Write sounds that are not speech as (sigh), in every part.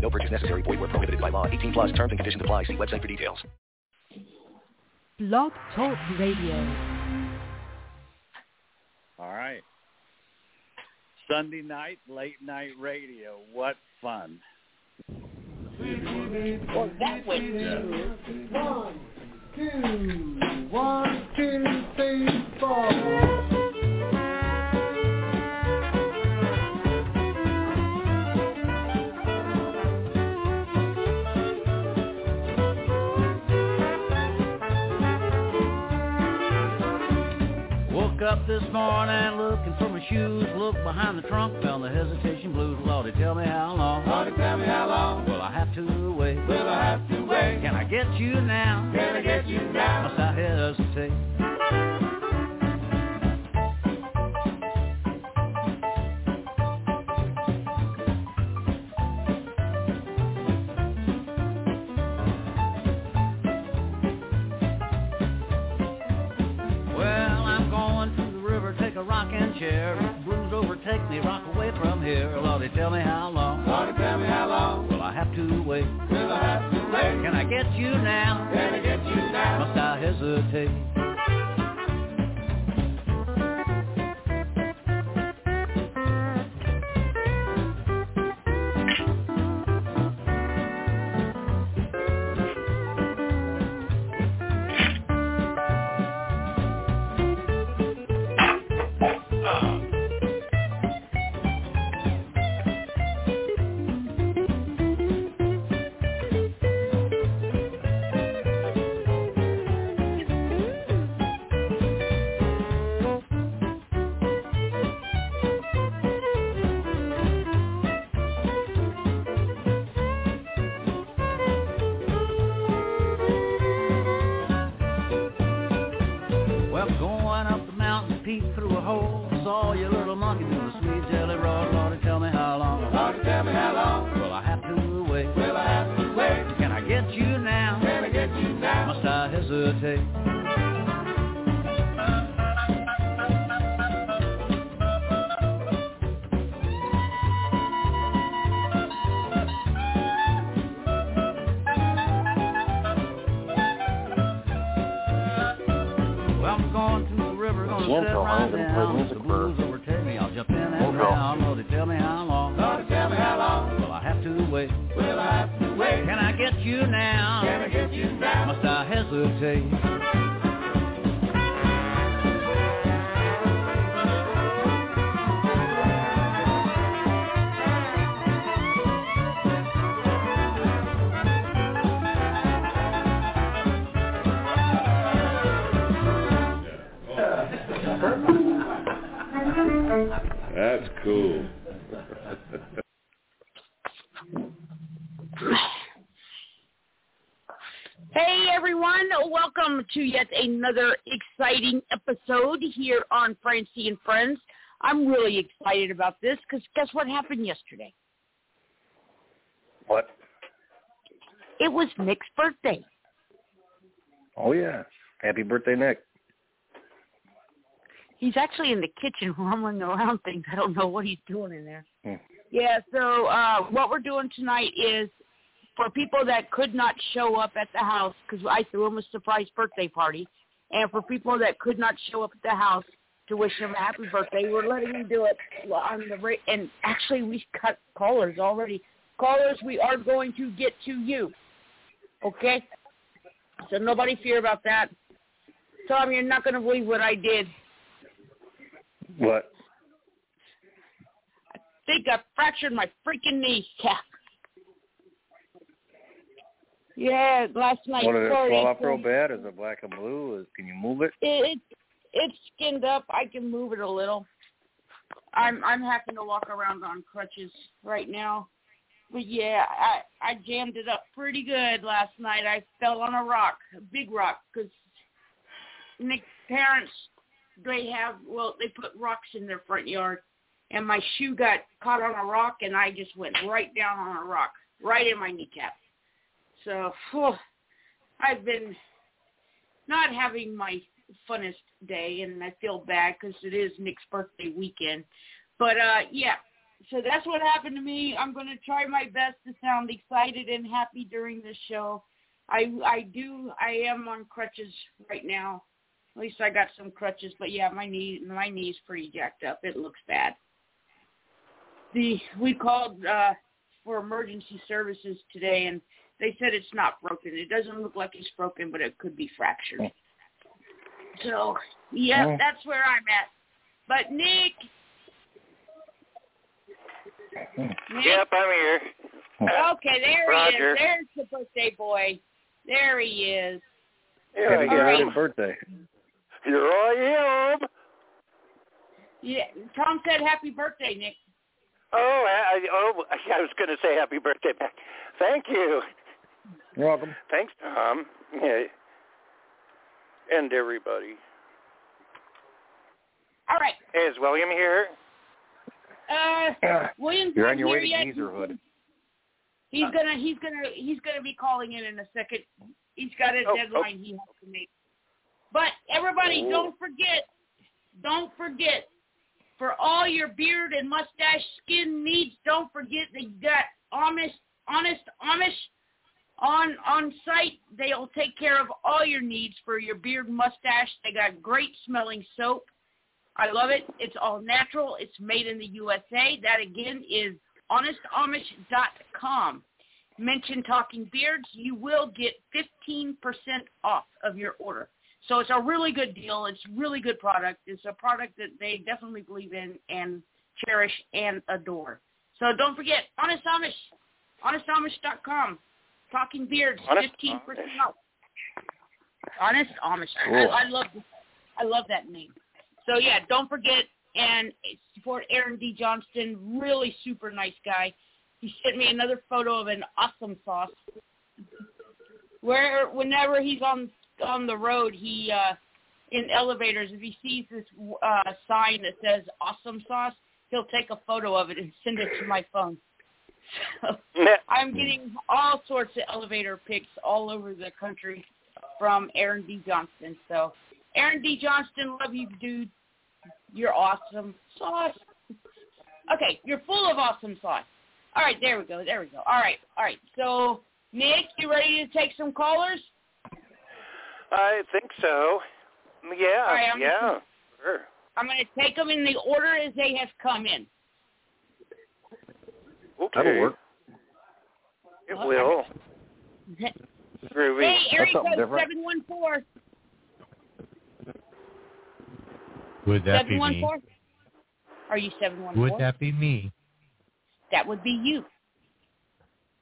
No purchase necessary. Void where prohibited by law. 18 plus terms and conditions apply. See website for details. Blog Talk Radio. All right. Sunday night, late night radio. What fun. Well, that went smooth. One, two, one, two, three, four. Woke up this morning looking for my shoes. Look behind the trunk, found the hesitation blues. Lordy, tell me how long. Lordy, tell me how long. Will I have to wait? Will I have to wait? Can I get you now? Can I get you now? Must I hesitate? A rocking chair. Blues overtake me, rock away from here. Lordy, tell me how long. Lordy, tell me how long. Will I have to wait? Will I have to wait? Can I get you now? Can I get you now? Must I hesitate? That's cool. Hey everyone, welcome to yet another exciting episode here on Francie and Friends. I'm really excited about this because guess what happened yesterday? What? It was Nick's birthday. Oh yeah. Happy birthday, Nick. He's actually in the kitchen (laughs) rumbling around things. I don't know what he's doing in there. Hmm. Yeah, so uh, what we're doing tonight is for people that could not show up at the house because I threw him a surprise birthday party, and for people that could not show up at the house to wish him a happy birthday, we're letting him do it on the ra- and actually we cut callers already. Callers, we are going to get to you. Okay, so nobody fear about that. Tom, you're not going to believe what I did. What? I think I fractured my freaking kneecap. Yeah, last night. What did it fall off real bad? Is it black and blue? Is, can you move it? It, it it's skinned up. I can move it a little. I'm I'm having to walk around on crutches right now. but yeah, I I jammed it up pretty good last night. I fell on a rock, a big rock, because Nick's parents they have well they put rocks in their front yard, and my shoe got caught on a rock, and I just went right down on a rock, right in my kneecap. So whew, I've been not having my funnest day, and I feel bad because it is Nick's birthday weekend. But uh yeah, so that's what happened to me. I'm going to try my best to sound excited and happy during this show. I I do I am on crutches right now. At least I got some crutches, but yeah, my knee my knee's pretty jacked up. It looks bad. The we called uh for emergency services today and they said it's not broken. It doesn't look like it's broken, but it could be fractured. So, yeah, Oh. that's where I'm at. But Nick, Nick Yep, I'm here. Okay, there he is. There's the birthday boy. There he is. Here Happy I All right. am. belated birthday. Here I am. Yeah, Tom said happy birthday, Nick. Oh, I, oh, (laughs) I was going to say happy birthday back. Thank you. You're welcome. Thanks, Tom. Yeah. And everybody. All right. Is William here? Uh, William's You're on your way here to yet. Geezerhood. He's gonna he's gonna he's gonna be calling in in a second. He's got a Oh, deadline he has to make. But everybody, Oh. don't forget, don't forget, for all your beard and mustache skin needs, don't forget that you got honest honest Amish on on site. They'll take care of all your needs for your beard, mustache. They got great smelling soap. I love it. It's all natural. It's made in the USA. That again is honestamish.com. Mention Talking Beards. You will get 15% off of your order. So it's a really good deal. It's really good product. It's a product that they definitely believe in and cherish and adore. So don't forget, Honest Amish, honestamish.com. Talking Beards, Honest 15% Amish. off. Honest Amish. Cool. I, I love I love that name. So yeah, don't forget and support Aaron D. Johnston. Really super nice guy. He sent me another photo of an awesome sauce. Where whenever he's on on the road, he uh in elevators, if he sees this uh sign that says awesome sauce, he'll take a photo of it and send it to my phone. So I'm getting all sorts of elevator pics all over the country from Aaron D. Johnston. So, Aaron D. Johnston, love you, dude. You're awesome. Sauce. Okay, you're full of awesome sauce. All right, there we go. There we go. All right, all right. So, Nick, you ready to take some callers? I think so. Yeah, All right, I'm yeah. gonna- Sure. I'm going to take them in the order as they have come in. Okay. That'll work. It will. (laughs) Groovy. Hey, area something code 714. Would that be me? Are you 714? Would that be me? That would be you.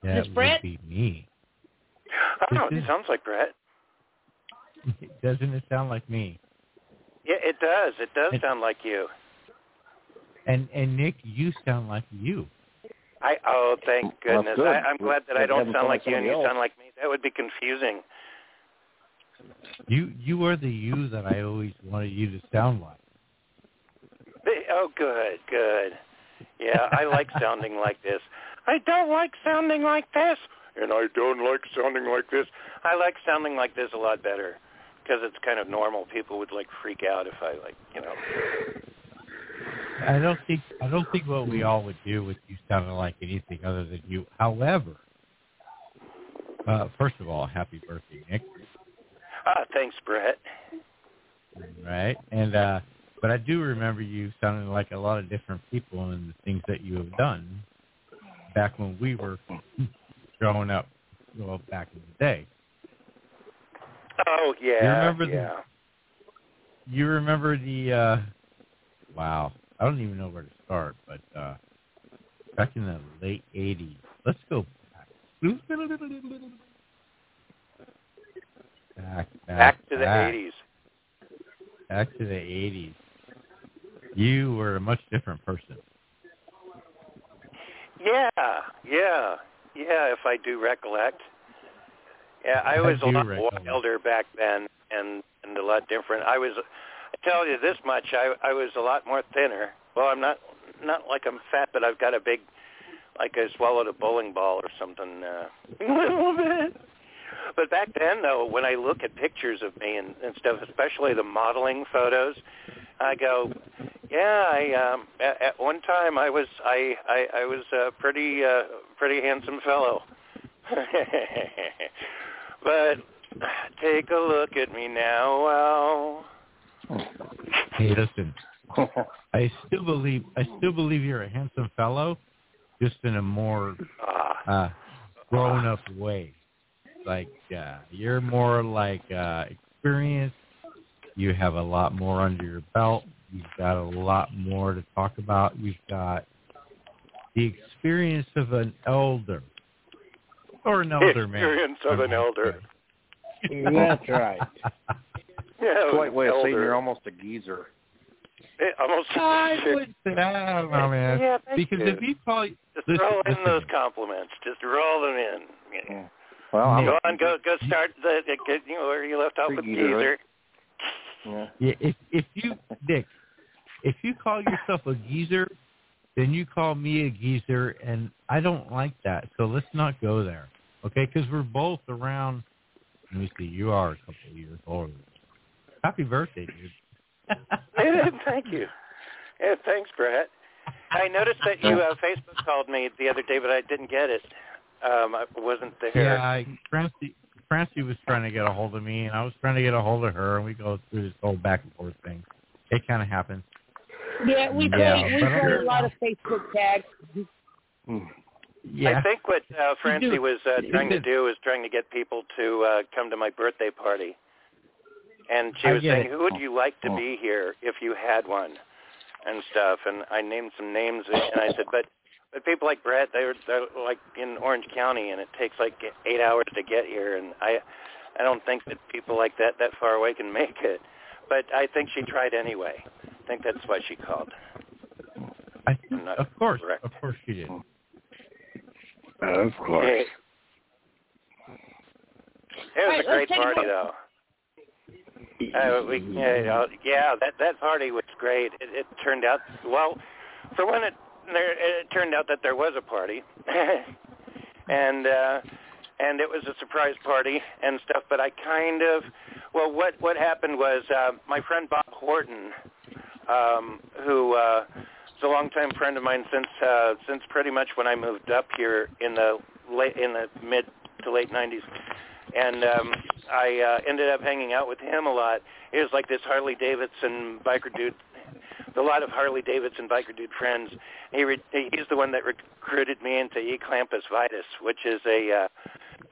That Miss Brett? would be me. Oh, This it is- sounds like Brett. Doesn't it sound like me? Yeah, it does. It does It- sound like you. And and Nick, you sound like you. I oh, thank Well, goodness. good. I, I'm glad that I don't sound like you and you somebody sound like me. That would be confusing. You you are the you that I always wanted you to sound like. Oh, good, good. Yeah, I like (laughs) sounding like this. I don't like sounding like this, and I don't like sounding like this. I like sounding like this a lot better because it's kind of normal. People would like freak out if I like, you know. I don't think I don't think what we all would do with you sounding like anything other than you. However, uh, first of all, happy birthday, Nick. Ah, thanks, Brett. Right, and uh, but I do remember you sounding like a lot of different people and the things that you have done back when we were (laughs) growing up. Well, back in the day. Oh yeah, You remember the- yeah. You remember the uh wow. I don't even know where to start, but uh back in the late eighties. Let's go back. Back, back, Back to the back, '80s. Back to the eighties. You were a much different person. Yeah, yeah, yeah. If I do recollect. Yeah, I I was a lot wilder back then, and and a lot different. I was. I tell you this much: I I was a lot more thinner. Well, I'm not not like I'm fat, but I've got a big, like I swallowed a bowling ball or something. Uh, (laughs) a little bit. But back then, though, when I look at pictures of me and, and stuff, especially the modeling photos, I go, yeah, I um, at, at one time I was I I, I was a pretty uh, pretty handsome fellow. (laughs) but take a look at me now. Well, Hey, listen. I still believe I still believe you're a handsome fellow, just in a more ah, uh, grown up way. Like uh, you're more like uh, experienced. You have a lot more under your belt. You've got a lot more to talk about. You've got the experience of an elder or an elder man. experience of an elder. That's right. (laughs) Yeah, Polite way of saying you're almost a geezer. Almost. I would say, I don't know, man. Yeah, thank because you. if you call, Just listen, throw in listen. those compliments. Just roll them in. Yeah. Well, I'm go on, go go start the, the get, you know where you left off with Geezer, geezer. yeah. Yeah, if if you Dick, if you call yourself a geezer, then you call me a geezer, and I don't like that. So let's not go there, okay? Because we're both around. Let me see. You are a couple of years older. Happy birthday, dude. (laughs) Thank you. Yeah, thanks, Brett. I noticed that you uh, Facebook called me the other day, but I didn't get it. Um, I wasn't there. Yeah, I, Francie, Francie was trying to get a hold of me, and I was trying to get a hold of her, and we go through this whole back and forth thing. It kind of happens. Yeah, we play Yeah, we play a lot of Facebook tags. Yeah. I think what uh, Francie was uh, trying to do is trying to get people to uh, come to my birthday party. And she was saying, it. who would you like to be here if you had one and stuff. And I named some names, and I said, but but people like Brett, they're, they're like in Orange County, and it takes like eight hours to get here. And I I don't think that people like that that far away can (laughs) make it. But I think she tried anyway. I think that's why she called. I think, of course, correct. of course she did. Of course. It was All right, a great let's a party, though. Uh, we, yeah, you know, yeah, that that party was great. It, it turned out well. For one, it there it turned out that there was a party, (laughs) and uh, and it was a surprise party and stuff. But I kind of, well, what what happened was uh, my friend Bob Horton, um, who uh, is a longtime friend of mine since uh, since pretty much when I moved up here in the late in the mid to late '90s and um, I uh, ended up hanging out with him a lot. He was like this Harley Davidson biker dude, a lot of Harley Davidson biker dude friends. He re- he's the one that recruited me into E Clampus Vitus, which is a uh,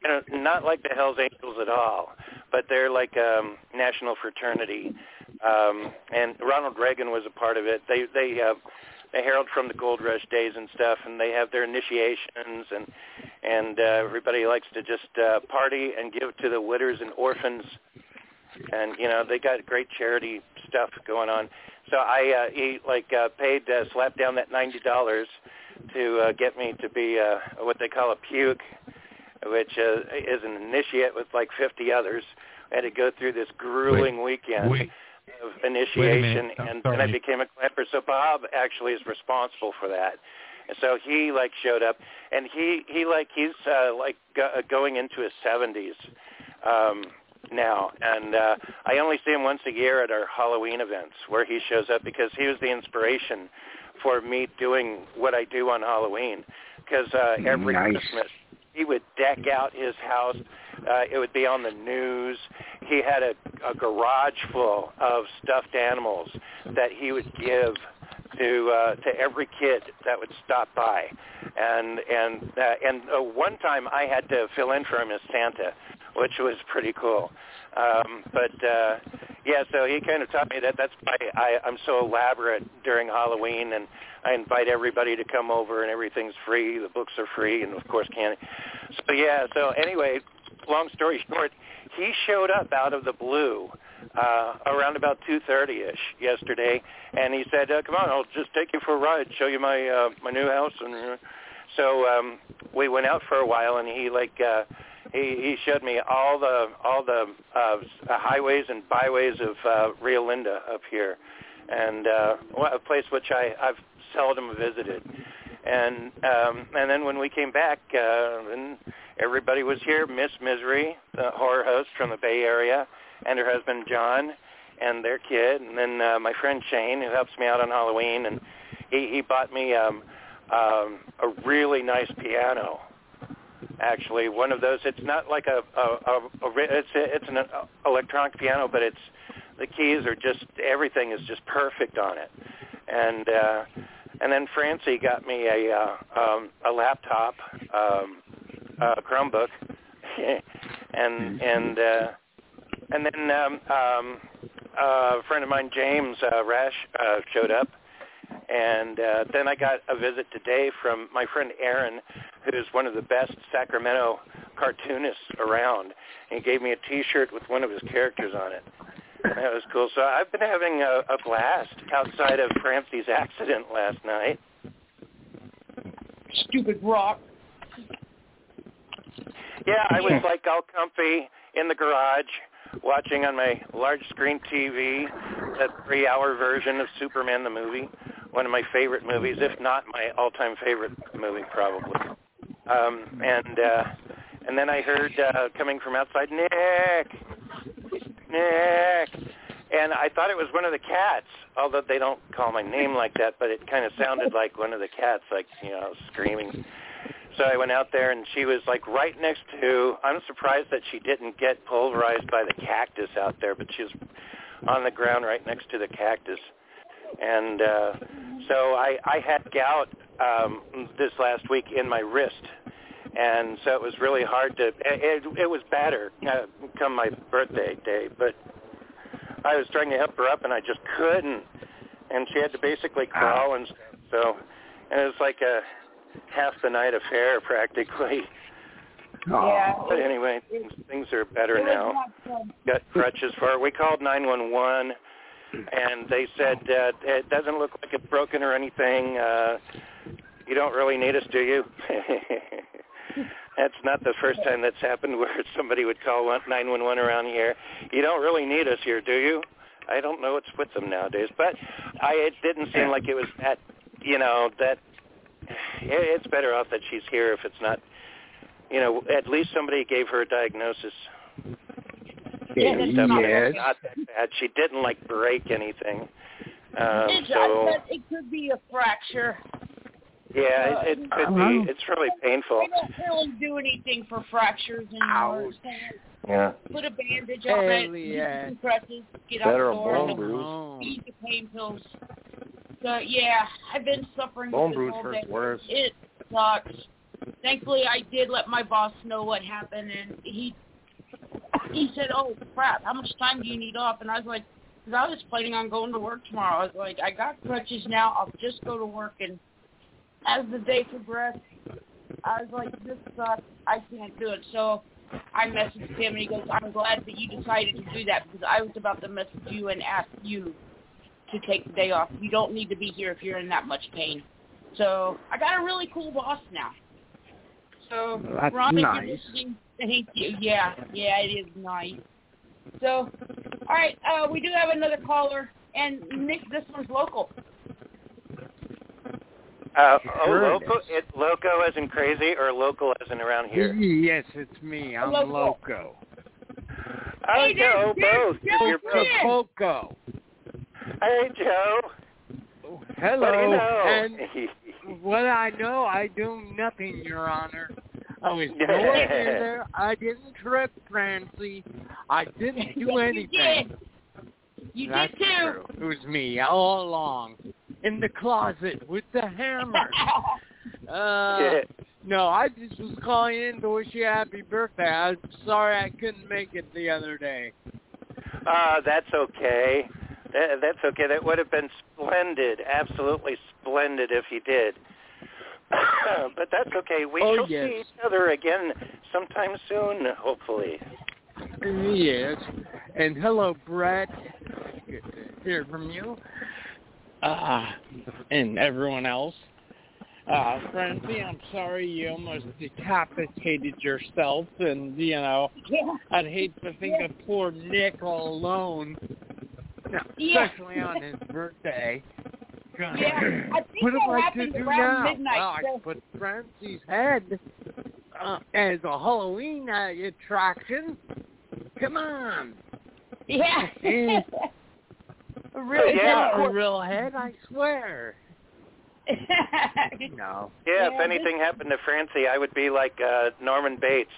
you know not like the Hell's Angels at all, but they're like um, national fraternity. Um, and Ronald Reagan was a part of it. They they uh, they herald from the gold rush days and stuff, and they have their initiations and and uh, everybody likes to just uh, party and give to the widows and orphans, and you know they got great charity stuff going on. So I uh, he like uh, paid uh, slapped down that ninety dollars to uh, get me to be uh, what they call a puke, which uh, is an initiate with like fifty others. I had to go through this grueling weekend Wait, initiation, and, and I became a clamper. So Bob actually is responsible for that. And so he like showed up, and he he like he's uh, like go, uh, going into his seventies um, now, and uh, I only see him once a year at our Halloween events where he shows up because he was the inspiration for me doing what I do on Halloween. Because uh, every Nice. Christmas he would deck out his house. Uh, it would be on the news. He had a, a garage full of stuffed animals that he would give to uh, to every kid that would stop by, and and uh, and uh, one time I had to fill in for him as Santa, which was pretty cool. Um, but uh, yeah, so he kind of taught me that. That's why I, I'm so elaborate during Halloween, and I invite everybody to come over, and everything's free. The books are free, and of course candy. So yeah. So anyway, long story short, he showed up out of the blue uh, around about 2:30ish yesterday, and he said, uh, "Come on, I'll just take you for a ride, show you my uh, my new house." And uh, so um, we went out for a while, and he like uh, he he showed me all the all the uh, highways and byways of uh, Rio Linda up here, and uh, a place which I I've seldom visited. And um, and then when we came back, uh, and everybody was here. Miss Misery, the horror host from the Bay Area, and her husband John, and their kid, and then uh, my friend Shane, who helps me out on Halloween, and he he bought me um, um, a really nice piano. Actually, one of those. It's not like a, a, a, a it's a, it's an electronic piano, but it's the keys are just everything is just perfect on it, and. uh and then Francie got me a uh, um, a laptop, um, a Chromebook, (laughs) and and uh, and then um, um, a friend of mine, James uh, Rash, uh, showed up, and uh, then I got a visit today from my friend Aaron, who's one of the best Sacramento cartoonists around. And he gave me a T-shirt with one of his characters on it. (laughs) That was cool. So I've been having a, a blast outside of Francie's accident last night. Stupid rock. Yeah, I was (laughs) like all comfy in the garage watching on my large screen TV that three-hour version of Superman the movie, one of my favorite movies, if not my all-time favorite movie, probably. Um, and uh, and then I heard uh, coming from outside, Nick, Nick. And I thought it was one of the cats, although they don't call my name (laughs) like that, but it kind of sounded like one of the cats, like, you know, screaming. So I went out there and she was like right next to, I'm surprised that she didn't get pulverized by the cactus out there, but she was on the ground right next to the cactus. And uh, so I, I had gout um, this last week in my wrist and so it was really hard to. It, it was better uh, come my birthday day, but I was trying to help her up, and I just couldn't, and she had to basically crawl and. So, and it was like a half the night affair (laughs) practically. Yeah. But anyway, things, things are better now. Got crutches for her. We called 911, and they said uh, it doesn't look like it's broken or anything. Uh, you don't really need us, do you? (laughs) That's not the first time that's happened where (laughs) somebody would call 911 around here. You don't really need us here, do you? I don't know what's with them nowadays, but I it didn't seem like it was that, you know, that it's better off that she's here if it's not, you know, at least somebody gave her a diagnosis. Yeah, stuff. It's not that bad. She didn't like break anything. Um, so it could be a fracture. Yeah, it, it could be. It's really painful. We don't really do anything for fractures anymore. So Yeah. Put a bandage on it, Hell use yeah. some crutches, get Better out a the door, bone and bruise. eat the pain pills. So yeah, I've been suffering Bone with bruise this all hurts day. worse. It sucks. Thankfully, I did let my boss know what happened, and he he said, "Oh crap, how much time do you need off?" And I was like, "Cause I was planning on going to work tomorrow." I was like, "I got crutches now. I'll just go to work." And as the day progressed, I was like, "This sucks. I can't do it." So I messaged him, and he goes, "I'm glad that you decided to do that because I was about to message you and ask you to take the day off. You don't need to be here if you're in that much pain." So I got a really cool boss now. So That's Ron, nice. thank you. Yeah, yeah, it is nice. So, all right, uh, we do have another caller, and Nick, this one's local. Uh, oh, Sure it loco, is. it, loco as in crazy, or local as in around here? Yes, it's me. I'm Loco. loco. Oh, Hey, Joe, there's- both. there's You're both. Quinn. Loco. Hey, Joe. Hello. What do you know? And (laughs) what I know, I do nothing, Your Honor. I was nowhere near there. I didn't trip Francie. I didn't (laughs) do Yes, you anything. did. You That's did too. true. It was me all along. In the closet with the hammer. (laughs) Uh, Yeah. no, I just was calling in to wish you a happy birthday. I'm sorry I couldn't make it the other day. Uh, that's okay. That, that's okay. That would have been splendid, absolutely splendid if you did. (coughs) but that's okay. We Oh, shall yes. see each other again sometime soon, hopefully. Yes. And hello, Brett. Good to hear from you. Uh, and everyone else. Uh, Francie, I'm sorry you almost decapitated yourself, and you know, Yeah. I'd hate to think of poor Nick all alone, Yeah. especially on his birthday. God. Yeah, I think what am that I to do around now? midnight, Well, I put Francie's head uh, as a Halloween uh, attraction. Come on. Yeah. A really yeah, good a real head, I swear. (laughs) No. Yeah, Yeah, if anything happened to Francie, I would be like uh Norman Bates.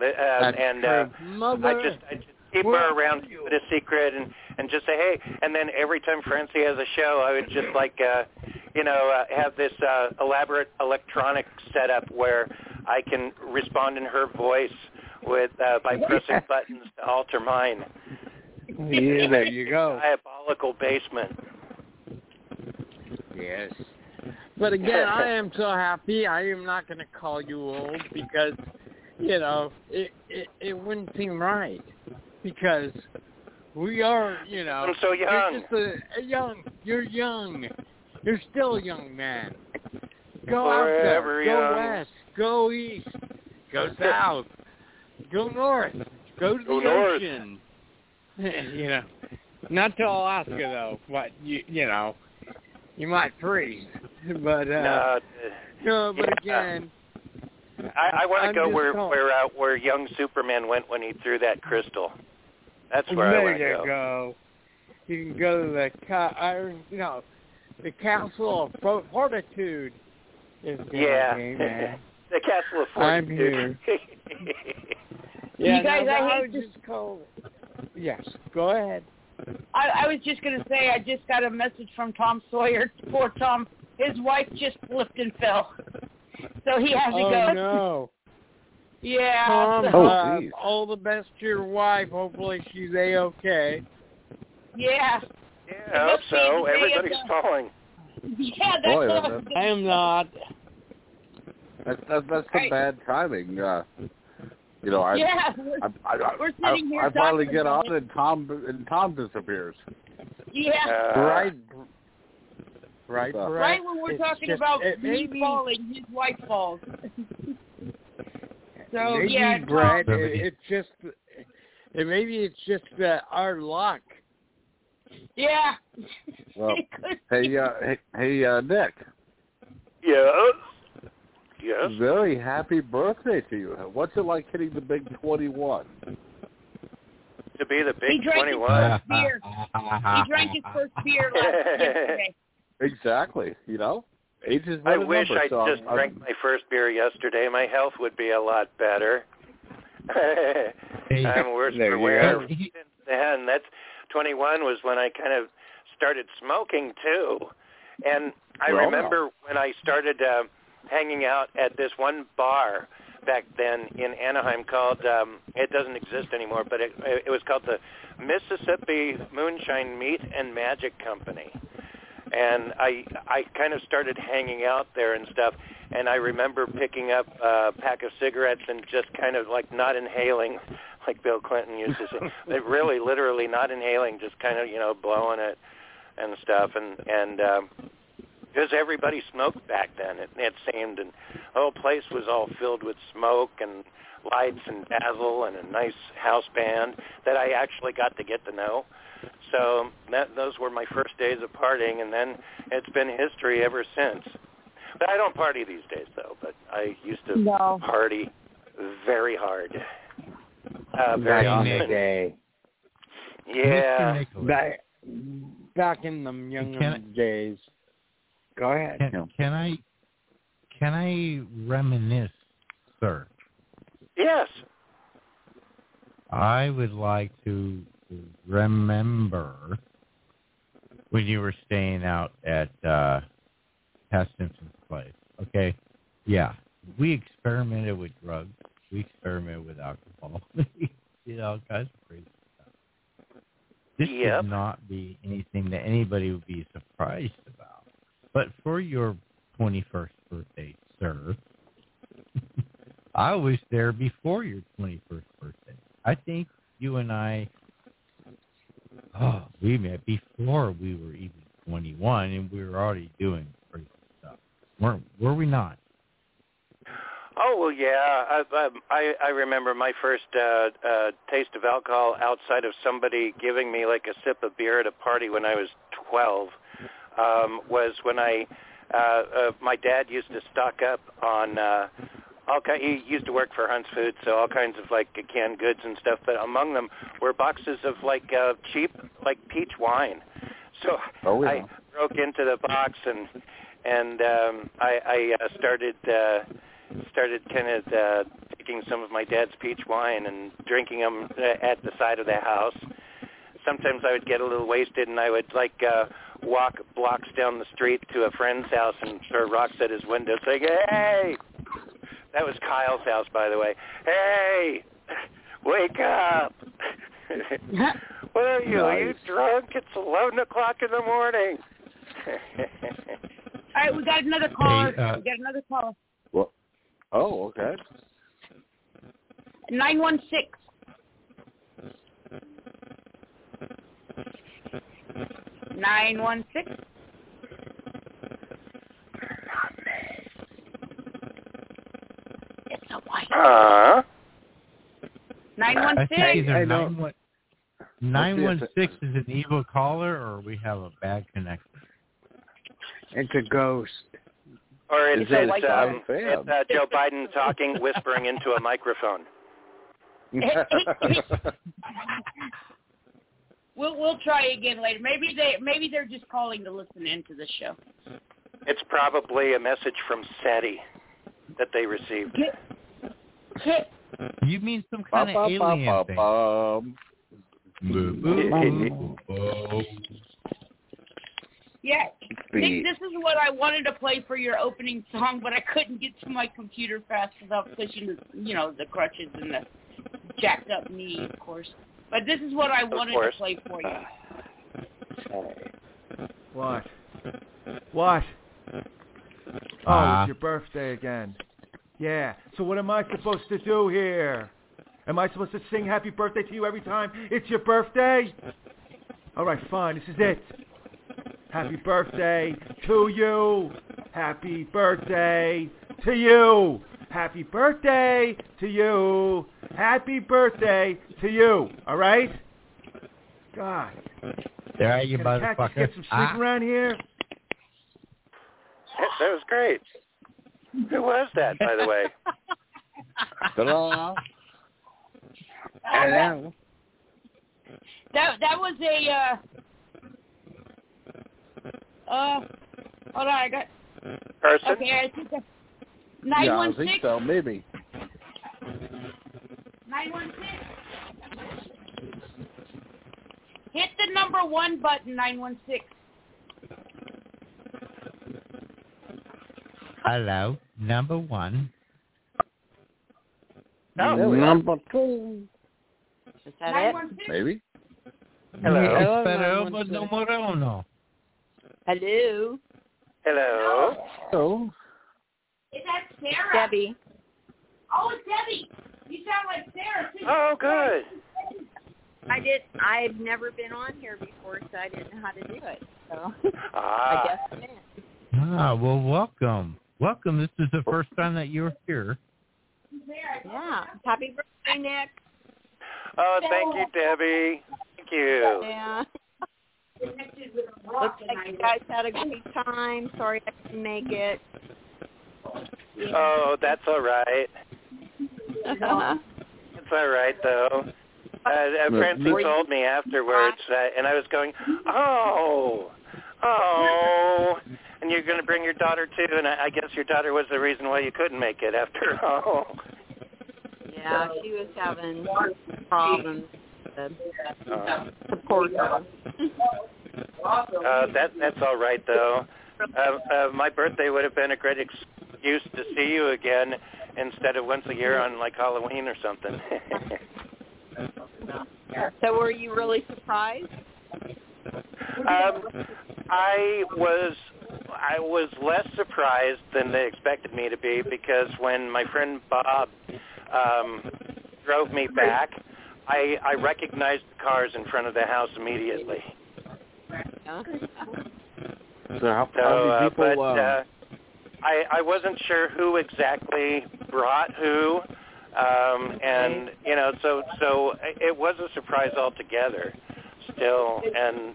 Uh, and uh, true. Mother. I just I just keep Where her around, are keep it a secret, and and just say hey. And then every time Francie has a show, I would just like uh, you know uh, have this uh, elaborate electronic setup where I can respond in her voice with uh, by (laughs) pressing buttons to alter mine. (laughs) Yeah, there you go. Diabolical basement. Yes. But again, I am so happy. I am not going to call you old because, you know, it, it it wouldn't seem right because we are, you know, I'm so young. You're just a, a young. You're young. You're still a young man. Go out there. Go young. west. Go east. Go (laughs) south. Go north. Go to Go the north. ocean. (laughs) you know, not to Alaska though, but you you know, you might freeze. But uh, No, no, but yeah. again, I, I want to go where call- where uh, where young Superman went when he threw that crystal. That's where I want to you go. go. You can go to the ca- I, you know, the Castle of Fortitude. Is the Yeah. game, (laughs) the Castle of Fortitude. I'm (laughs) Fortitude. Yeah, You guys, no, I I hate would this- just call. Yes, go ahead. I, I was just going to say, I just got a message from Tom Sawyer. (laughs) Poor Tom. His wife just slipped and fell. (laughs) So he has to oh go. no, (laughs) Yeah. Tom! so- uh, all the best to your wife. Hopefully she's a okay. yeah. yeah, I hope so. Everybody's falling. Yeah, that's Boy, what I that- was I am not. That's that's, that's some Right. bad timing. Uh, you know, (laughs) I, Yeah, we're, I, I, I, we're sitting here I finally get about on and Tom and Tom disappears. yeah. Uh, right, right, Brett? Right when we're It's talking just- about it me may be- falling, his wife falls. so maybe yeah, Tom, Brett, Tom- it, it's just, it, maybe it's just uh, our luck. yeah. Well, (laughs) hey, uh, hey, hey, uh, Nick. Yes. Yes. Very happy birthday to you. What's it like hitting the big twenty-one? To be the He big drank his 21. first beer. He drank his first beer last yesterday. (laughs) Exactly. You know, age is I wish number, I so I'm- just I'm- drank my first beer yesterday. My health would be a lot better. (laughs) I'm worse There for you wear go. since then. That's 21 was when I kind of started smoking too, and I Well. remember when I started uh, hanging out at this one bar back then in Anaheim called um, it doesn't exist anymore, but it, it was called the Mississippi Moonshine Meat and Magic Company. And I I kind of started hanging out there and stuff, and I remember picking up a pack of cigarettes and just kind of like not inhaling, (laughs) like Bill Clinton used to say. (laughs) Like really, literally not inhaling, just kind of you know blowing it and stuff, and and um, because everybody smoked back then, it, it seemed, and the whole place was all filled with smoke and lights and dazzle and a nice house band that I actually got to get to know. So that those were my first days of partying, and then it's been history ever since. But I don't party these days, though. But I used to No. party very hard. Uh, very Back in the often. day, Yeah. Back, back in the young Can days. Go ahead. can, can I can I reminisce, sir? Yes. I would like to remember when you were staying out at uh Pat Simpson's place. Okay. Yeah. We experimented with drugs. We experimented with alcohol. (laughs) we did all kinds of crazy stuff. This Yep. would not be anything that anybody would be surprised about. But for your 21st birthday, sir, (laughs) I was there before your 21st birthday. I think you and I, oh, we met before we were even 21, and we were already doing crazy stuff. Weren't were we not? Oh well, yeah. I I, I remember my first uh, uh, taste of alcohol outside of somebody giving me like a sip of beer at a party when I was twelve um, was when I uh, uh, my dad used to stock up on uh, all kind. He used to work for Hunt's Food, so all kinds of like canned goods and stuff. But among them were boxes of like uh, cheap like peach wine. So Oh, yeah. I broke into the box and and um, I, I uh, started uh, started kind of uh, taking some of my dad's peach wine and drinking them uh, at the side of the house. Sometimes I would get a little wasted and I would like uh, walk blocks down the street to a friend's house and throw rocks at his window saying, "Hey!" That was Kyle's house, by the way. Hey, wake up! (laughs) what are you? Are you drunk? It's eleven o'clock in the morning. (laughs) All right, we got another caller. Hey, uh, we got another caller. Well, oh, okay. Nine one six. Nine one six. It's a white. Huh? Nine one I think either I know. nine one nine one six is an evil caller, or we have a bad connection. It's a ghost. Or it's, Is it it's, a um, it's uh, Joe Biden talking, whispering into a microphone. (laughs) (laughs) We'll we'll try again later. Maybe they maybe they're just calling to listen into the show. It's probably a message from SETI that they received. You mean some kind of alien thing? Boo, boo, boo. Yeah, Nick, this is what I wanted to play for your opening song, but I couldn't get to my computer fast enough pushing, you, you know the crutches and the jacked up knee, of course. But this is what I Of wanted course. to play for you. (sighs) What? What? Oh, Ah. it's your birthday again. Yeah. So what am I supposed to do here? Am I supposed to sing happy birthday to you every time it's your birthday? All right, fine. This is it. Happy birthday to you. Happy birthday to you. Happy birthday to you. Happy birthday to you. All right? God. All right, you Can a cat just motherfucker. get some sleep Ah. around here? That was great. Who was that, by the way? (laughs) Ta-da. That that was a uh uh hold on, I got Person? okay, I think that nine yeah, I think so. Maybe. Nine one six. Hit the number one button, nine one six. Hello, number one. No. Number two. Is that nine one six? Maybe. Hello. Espero por número uno. Hello. Hello. Oh. Is that Sarah? Debbie. Oh, it's Debbie. You sound like Sarah too. Oh, good. I did. I've never been on here before, so I didn't know how to do it. So I Ah. guess I'm in. Ah, well, welcome. Welcome. This is the first time that you're here. Yeah. Happy birthday, Nick. Oh, thank you, Debbie. Thank you. Yeah. Looks like you guys had a great time. Sorry I couldn't make it. Oh, that's all right. (laughs) It's all right, though. Uh, uh, Francie told me afterwards, uh, and I was going, oh, oh. And you're going to bring your daughter too, and I, I guess your daughter was the reason why you couldn't make it after (laughs) all. Yeah, she was having problems to Uh, support her. uh, that that's all right though. Uh, uh, my birthday would have been a great excuse to see you again instead of once a year on like Halloween or something. (laughs) So were you really surprised? um, I was I was less surprised than they expected me to be because when my friend Bob um, drove me back, I I recognized the cars in front of the house immediately. So how, So, how uh, many people? but um, uh, I I wasn't sure who exactly brought who, um, and you know, so so it was a surprise altogether. Still, and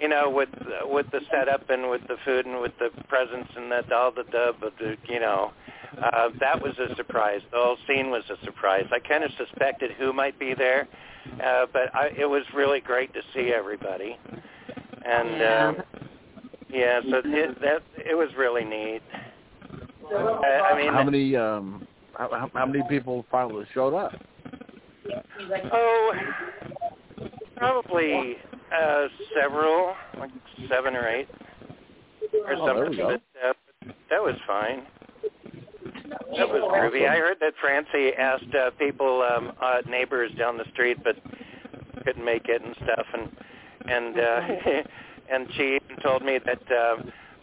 you know, with with the setup and with the food and with the presents and that all the dub, but the you know, uh, that was a surprise. The whole scene was a surprise. I kind of suspected who might be there, uh, but I, it was really great to see everybody. And um, yeah, so it, that it was really neat. I, I mean, how many um how, how many people finally showed up? Oh, probably uh, several, like seven or eight, or Oh, there we something. go. But uh, that was fine. That was groovy. I heard that Francie asked uh, people, um, uh, neighbors down the street, but couldn't make it and stuff, and and uh, (laughs) and she even told me that uh,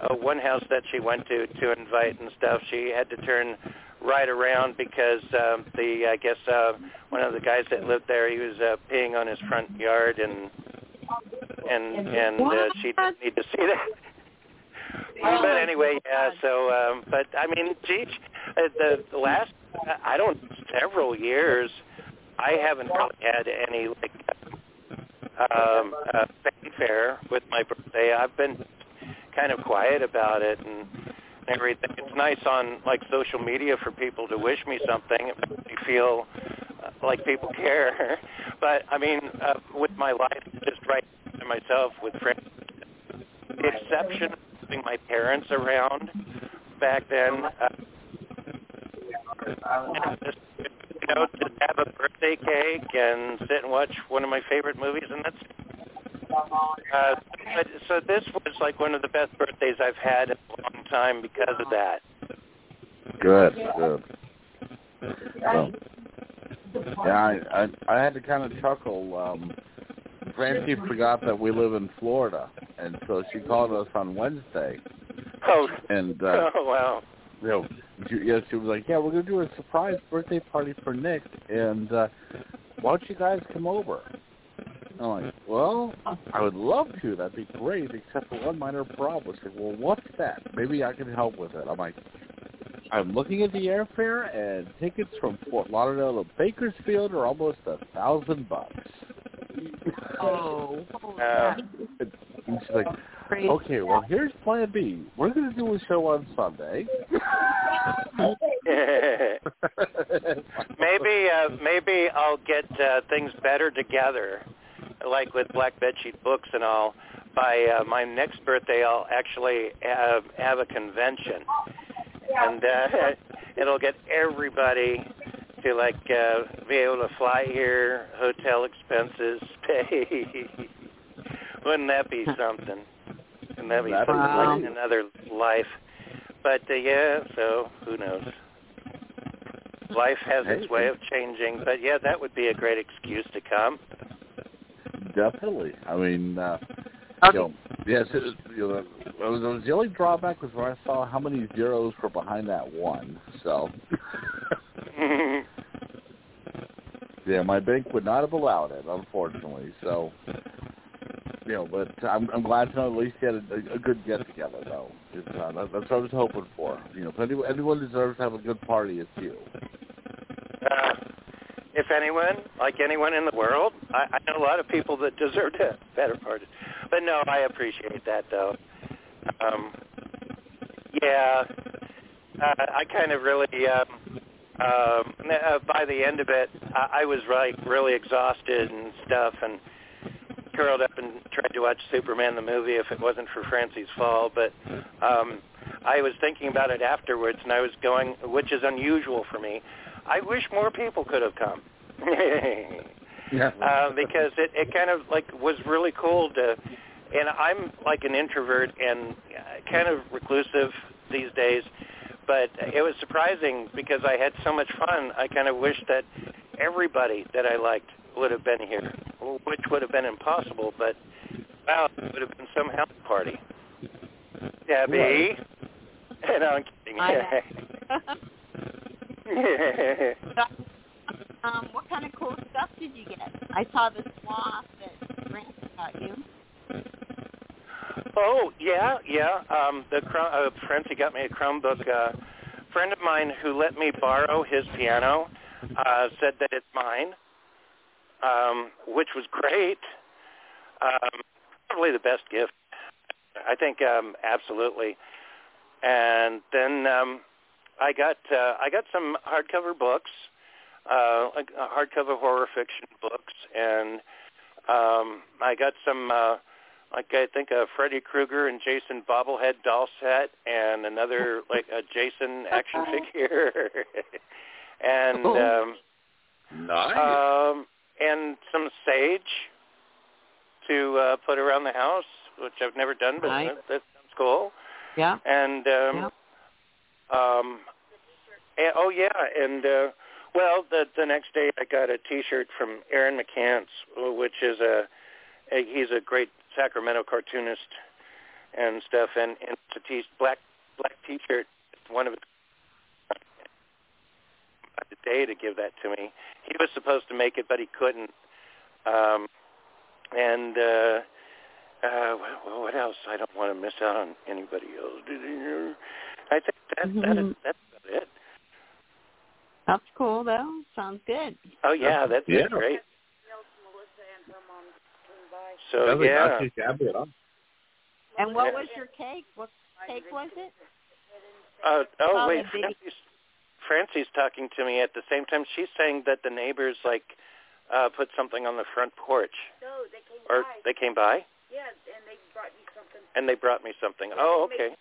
uh, one house that she went to to invite and stuff, she had to turn right around because um, the I guess uh, one of the guys that lived there, he was uh, peeing on his front yard, and and and uh, she didn't need to see that. But anyway, yeah. So, um, but I mean, geez, uh, the, the last I don't several years, I haven't really had any like um, uh, fanfare with my birthday. I've been kind of quiet about it and everything. It's nice on like social media for people to wish me something. It makes me feel uh, like people care. (laughs) but I mean, uh, with my life, just right to myself with friends. The exception of having my parents around back then. Uh, just, you know, to have a birthday cake and sit and watch one of my favorite movies, and that's. Uh, but, so this was like one of the best birthdays I've had in a long time because of that. Good, good. So, yeah, I, I I had to kind of chuckle. Um, Francie forgot that we live in Florida, and so she called us on Wednesday. Oh, And uh, (laughs) oh wow. you know, she, yeah, she was like, "Yeah, we're gonna do a surprise birthday party for Nick, and uh, why don't you guys come over?" I'm like, "Well, I would love to. That'd be great, except for one minor problem." She's like, "Well, what's that? Maybe I can help with it." I'm like, "I'm looking at the airfare, and tickets from Fort Lauderdale to Bakersfield are almost a thousand bucks." Oh. Uh, (laughs) And she's like, "Okay, well, here's Plan B. We're gonna do a show on Sunday." (laughs) maybe uh, maybe I'll get uh, things better together, like with Black Bedsheet Books and all. By uh, my next birthday, I'll actually have, have a convention, and uh, (laughs) it'll get everybody to like uh, be able to fly here, hotel expenses (laughs) pay. Wouldn't that be (laughs) something? Wouldn't that be That'd be something like another life? But uh, yeah, so who knows? Life has its way of changing, but yeah, that would be a great excuse to come. Definitely. I mean, uh, you know, yes, it, you know, it was, it was the only drawback was where I saw how many zeros were behind that one. So, (laughs) yeah, my bank would not have allowed it, unfortunately. So, you know, but I'm, I'm glad to know at least you had a, a good get together, though. It's, uh, that's what I was hoping for. You know, if anyone, anyone deserves to have a good party, it's you. uh, if anyone, like anyone in the world, I, I know a lot of people that deserve to better parties. But no, I appreciate that though. Um, yeah, uh, I kind of really, um, um, uh, by the end of it, I, I was like really exhausted and stuff, and curled up and tried to watch Superman the movie if it wasn't for Francie's fall. But um, I was thinking about it afterwards, and I was going, which is unusual for me. I wish more people could have come. (laughs) Yeah. uh, because it, it kind of like was really cool to, and I'm like an introvert and uh, kind of reclusive these days, but it was surprising because I had so much fun. I kind of wish that everybody that I liked would have been here, which would have been impossible, but wow, it would have been some house party. Debbie, Right. (laughs) no, I'm kidding. I (laughs) yeah. Um, what kind of cool stuff did you get? I saw the sloth that Grant got you. Oh yeah, yeah. Um, the Chrome, uh, Francie got me a Chromebook. Uh, friend of mine who let me borrow his piano uh, said that it's mine, um, which was great. Um, probably the best gift. I think um, absolutely. And then um, I got uh, I got some hardcover books, uh, like uh, hardcover horror fiction books, and um, I got some. Uh, like I think a Freddy Krueger and Jason bobblehead doll set, and another (laughs) like a Jason action (laughs) figure, (laughs) and um, Nice. um, and some sage to uh, put around the house, which I've never done, but Nice. that, that sounds cool. Yeah. And um, um, and, oh yeah, and uh, well, the the next day I got a T-shirt from Aaron McCants, which is a, a he's a great Sacramento cartoonist and stuff, and, and it's a t- black black T-shirt. It's one of his the day to give that to me. He was supposed to make it, but he couldn't. Um, and uh, uh, well, what else? I don't want to miss out on anybody else. I think that, that is, that's about it. That's cool though. Sounds good. Oh yeah, that's Yeah. great. So Sounds like yeah, not too shabby at all. And what was your cake? What cake was it? Uh, oh wait, the video. Francie's, Francie's talking to me at the same time. She's saying that the neighbors like uh put something on the front porch, No, they came or by. they came by Yeah, and they brought me something. and they brought me something. Oh okay.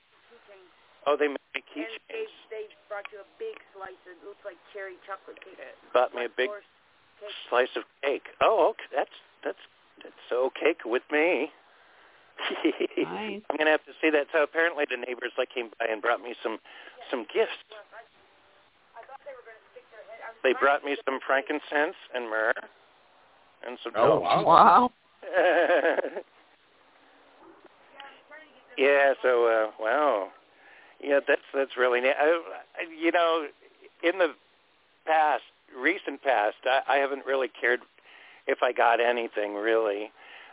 Oh, they made me And they keychains. they brought you a big slice that looks like cherry chocolate cake. Bought me a big cake. slice of cake. Oh, okay. That's that's that's so cake with me. (laughs) Nice. I'm gonna have to see that. So apparently the neighbors like came by and brought me some some gifts. They they brought me some frankincense and myrrh and some Oh, dope. wow. Wow. (laughs) yeah. So uh, wow. Yeah, that's that's really neat. I, you know, in the past, recent past, I, I haven't really cared if I got anything really.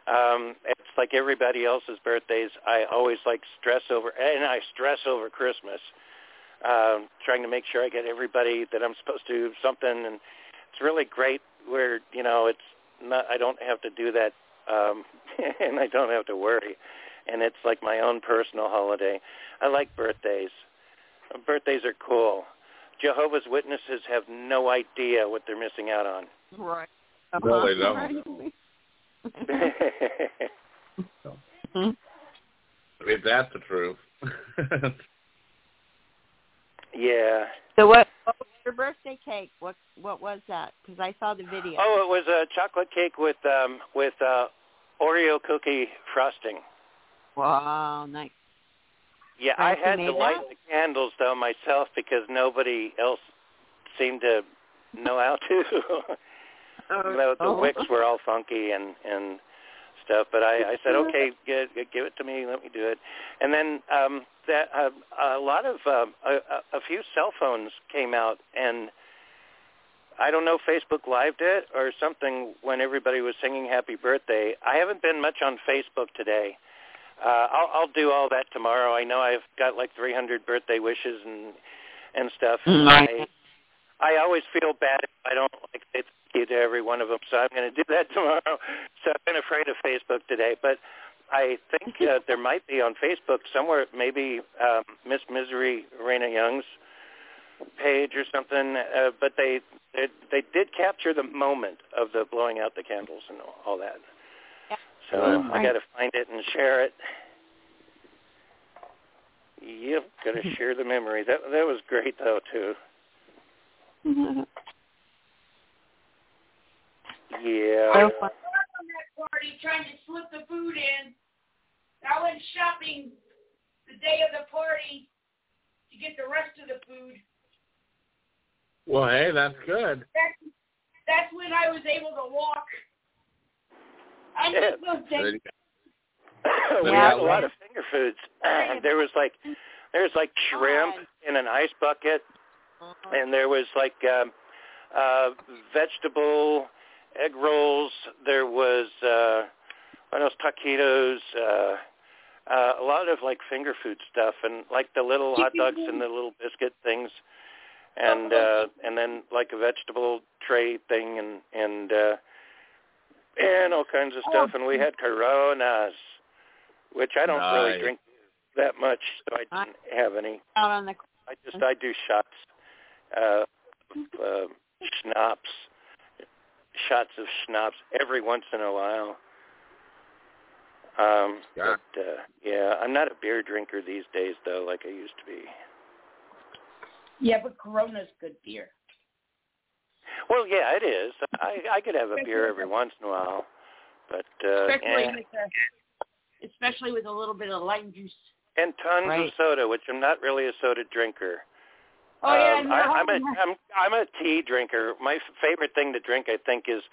Um, it's like everybody else's birthdays. I always like stress over, and I stress over Christmas, um, trying to make sure I get everybody that I'm supposed to something, and it's really great where you know it's not. I don't have to do that, um, (laughs) and I don't have to worry, and it's like my own personal holiday. I like birthdays. Birthdays are cool. Jehovah's Witnesses have no idea what they're missing out on. Right. No, they don't. If that's the truth. (laughs) yeah. So what, what was your birthday cake? What what was that? Because I saw the video. Oh, it was a chocolate cake with um with uh Oreo cookie frosting. Wow, nice. Yeah, I had to light that? the candles though myself because nobody else seemed to know how to. (laughs) the, the Oh. wicks were all funky and and stuff, but I, I said, okay, (laughs) give, give it to me, let me do it. And then um, that uh, a lot of um, a, a a few cell phones came out, and I don't know Facebook lived it or something when everybody was singing Happy Birthday. I haven't been much on Facebook today. Uh, I'll, I'll do all that tomorrow. I know I've got like 300 birthday wishes and and stuff. Nice. I, I always feel bad if I don't like say thank you to every one of them, so I'm going to do that (laughs) tomorrow. So I've been afraid of Facebook today, but I think uh, there might be on Facebook somewhere, maybe um, Miss Misery, Raina Young's page or something. Uh, but they, they they did capture the moment of the blowing out the candles and all that. So Mm, I right. got to find it and share it. Yep, got to (laughs) share the memory. That that was great though too. (laughs) Yeah. So fun. on that party trying to slip the food in. I went shopping the day of the party to get the rest of the food. well, hey, that's good. That's that's when I was able to walk. I Yeah. just (coughs) we had a lot of finger foods. (coughs) there was like there was like shrimp in an ice bucket, and there was like um, uh, vegetable egg rolls. There was uh, what else? Taquitos. Uh, uh, a lot of like finger food stuff and like the little hot dogs and the little biscuit things and uh and then like a vegetable tray thing and and uh and all kinds of stuff. And we had coronas which I don't really drink that much so I didn't have any. Out on the I just I do shots uh uh schnapps shots of schnapps every once in a while. Um Yeah. but uh yeah I'm not a beer drinker these days though like I used to be. Yeah, but Corona's good beer. Well, yeah, it is. I I could have a beer every once in a while, but uh, Especially yeah. with the, especially with a little bit of lime juice. and tons of soda, which I'm not really a soda drinker. Oh yeah, um, no, I, I'm a I'm I'm a tea drinker. My f- favorite thing to drink, I think, is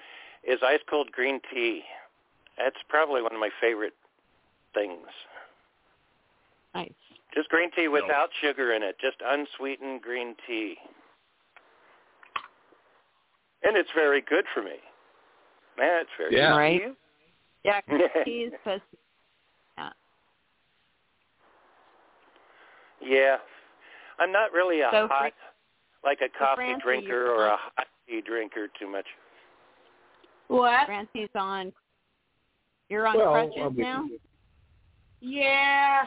is ice cold green tea. That's probably one of my favorite things. Nice. Just green tea without sugar in it, just unsweetened green tea. And it's very good for me. Man, it's very Yeah. good. Right. for you. Yeah, (laughs) cheese, pussy. Yeah. Yeah. I'm not really a So hot, Fran- like a coffee Francie, drinker or a hot tea drinker too much. What? Francie's on. You're on Well, crutches I'll be- now. Yeah.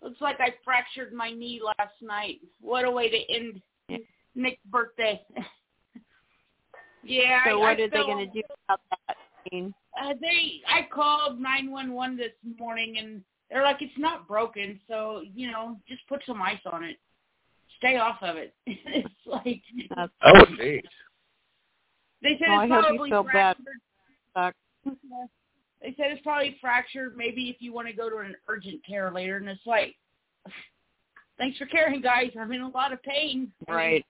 Looks like I fractured my knee last night. What a way to end Yeah. Nick's birthday. (laughs) yeah. So I, what I are they going to do about that? Dean? Uh, they, I called 911 this morning, and they're like, it's not broken, so you know, just put some ice on it. Stay off of it. (laughs) it's like Oh, jeez. they said well, I it's hope you probably feel bad. fractured. Suck. They said it's probably fractured. Maybe if you want to go to an urgent care later, and it's like, (laughs) thanks for caring, guys. I'm in a lot of pain. Right.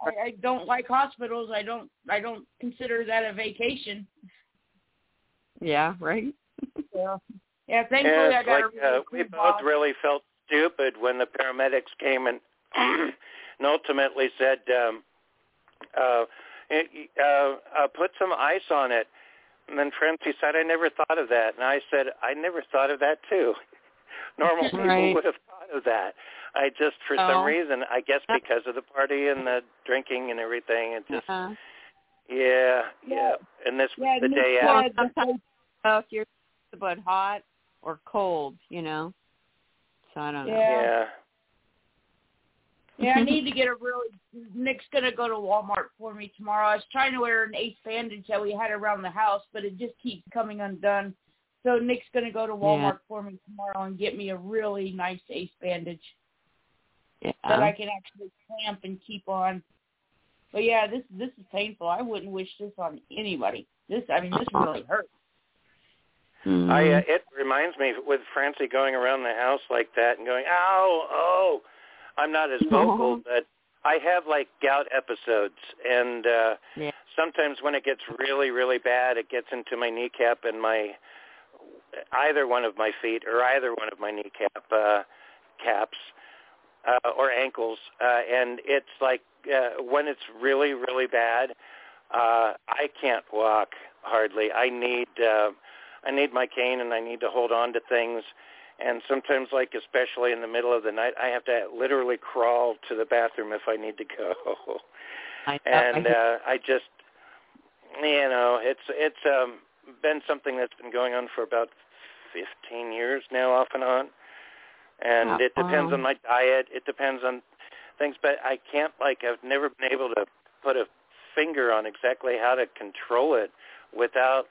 I, I don't like hospitals. I don't. I don't consider that a vacation. Yeah. Right. Yeah. Yeah. Thankfully, yeah, I got like a really uh, we both boss. really felt stupid when the paramedics came and (clears throat) and ultimately said, um, uh, it- uh, uh, put some ice on it. And then Francie said, I never thought of that. And I said, I never thought of that too. (laughs) Normal (laughs) people Right. would have thought of that. I just, for Oh. some reason, I guess because of the party and the drinking and everything, it just, Uh, yeah, yeah. And this Yeah, was the Nick day said after. that they- if you're about hot or cold, you know. So I don't know. Yeah. Yeah. Yeah, I (laughs) need to get a really. Nick's gonna go to Walmart for me tomorrow. I was trying to wear an ace bandage that we had around the house, but it just keeps coming undone. So Nick's gonna go to Walmart for me tomorrow and get me a really nice ace bandage Yeah. that I can actually clamp and keep on. But yeah, this this is painful. I wouldn't wish this on anybody. This, I mean, this really (laughs) hurts. Mhm. I uh, it reminds me with Francie going around the house like that and going, "Ow, oh." I'm not as vocal, (laughs) but I have like gout episodes and uh Yeah. sometimes when it gets really really bad, it gets into my kneecap and my either one of my feet or either one of my kneecap uh caps uh or ankles uh and it's like uh when it's really really bad, uh I can't walk hardly. I need uh I need my cane and I need to hold on to things. And sometimes, like especially in the middle of the night, I have to literally crawl to the bathroom if I need to go. I, and I, uh, I just, you know, it's it's um, been something that's been going on for about 15 years now, off and on. And Oh, it depends on my diet. It depends on things, but I can't like I've never been able to put a finger on exactly how to control it without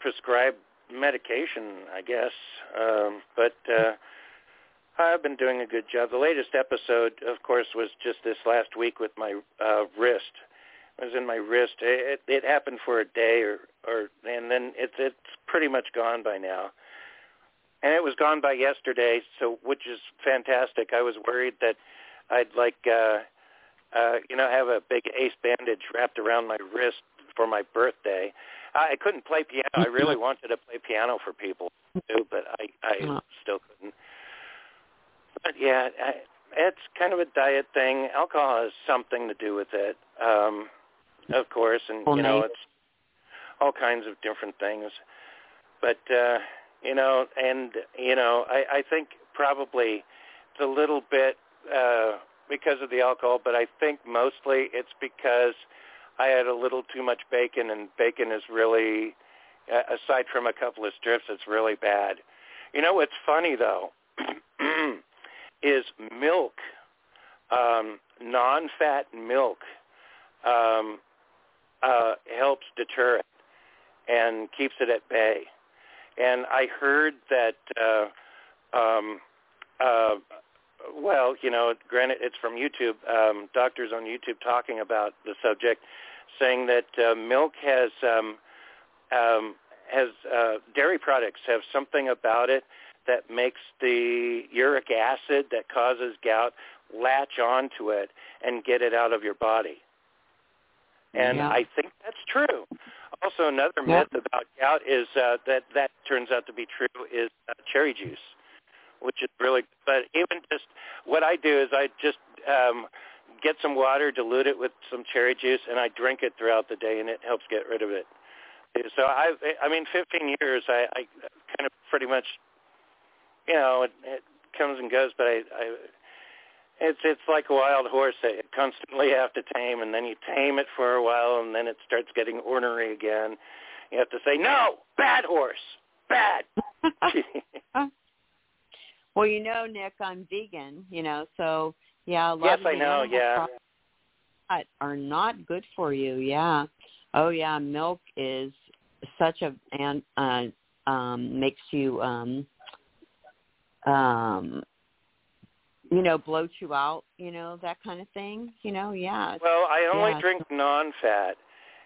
prescribed medication, I guess. Um, but uh, I've been doing a good job. The latest episode, of course, was just this last week with my uh, wrist. It was in my wrist. It, it happened for a day, or or and then it's it's pretty much gone by now. And it was gone by yesterday, so which is fantastic. I was worried that I'd like uh uh you know have a big ace bandage wrapped around my wrist for my birthday. I couldn't play piano. I really wanted to play piano for people too, but I I Oh. still couldn't. But yeah, I, it's kind of a diet thing. Alcohol has something to do with it, um, of course, and you know it's all kinds of different things. But uh, You know, and you know, I, I think probably a little bit uh, because of the alcohol, but I think mostly it's because I had a little too much bacon, and bacon is really, uh, aside from a couple of strips, it's really bad. You know what's funny though (clears throat) is milk, um, non-fat milk, um, uh, helps deter it and keeps it at bay. And I heard that, uh, um, uh, well, you know, granted it's from YouTube, um, doctors on YouTube talking about the subject, saying that uh, milk has um, um, has uh, dairy products have something about it that makes the uric acid that causes gout latch onto it and get it out of your body. And Yeah. I think that's true. Also, another Yeah. myth about gout is uh, that that turns out to be true is uh, cherry juice, which is really. But even just what I do is I just um, get some water, dilute it with some cherry juice, and I drink it throughout the day, and it helps get rid of it. So I, I mean, 15 years, I, I kind of pretty much, you know, it, it comes and goes, but I, I it's it's like a wild horse that you constantly have to tame, and then you tame it for a while, and then it starts getting ornery again. You have to say, no, bad horse, bad. (laughs) Well, you know, Nick, I'm vegan, you know, so yeah, a lot yes, of I know. Yeah, are not good for you. Yeah. Oh yeah, milk is such a and uh um makes you um um you know, bloat you out, you know, that kind of thing. You know, yeah. Well, I only yeah. drink non-fat,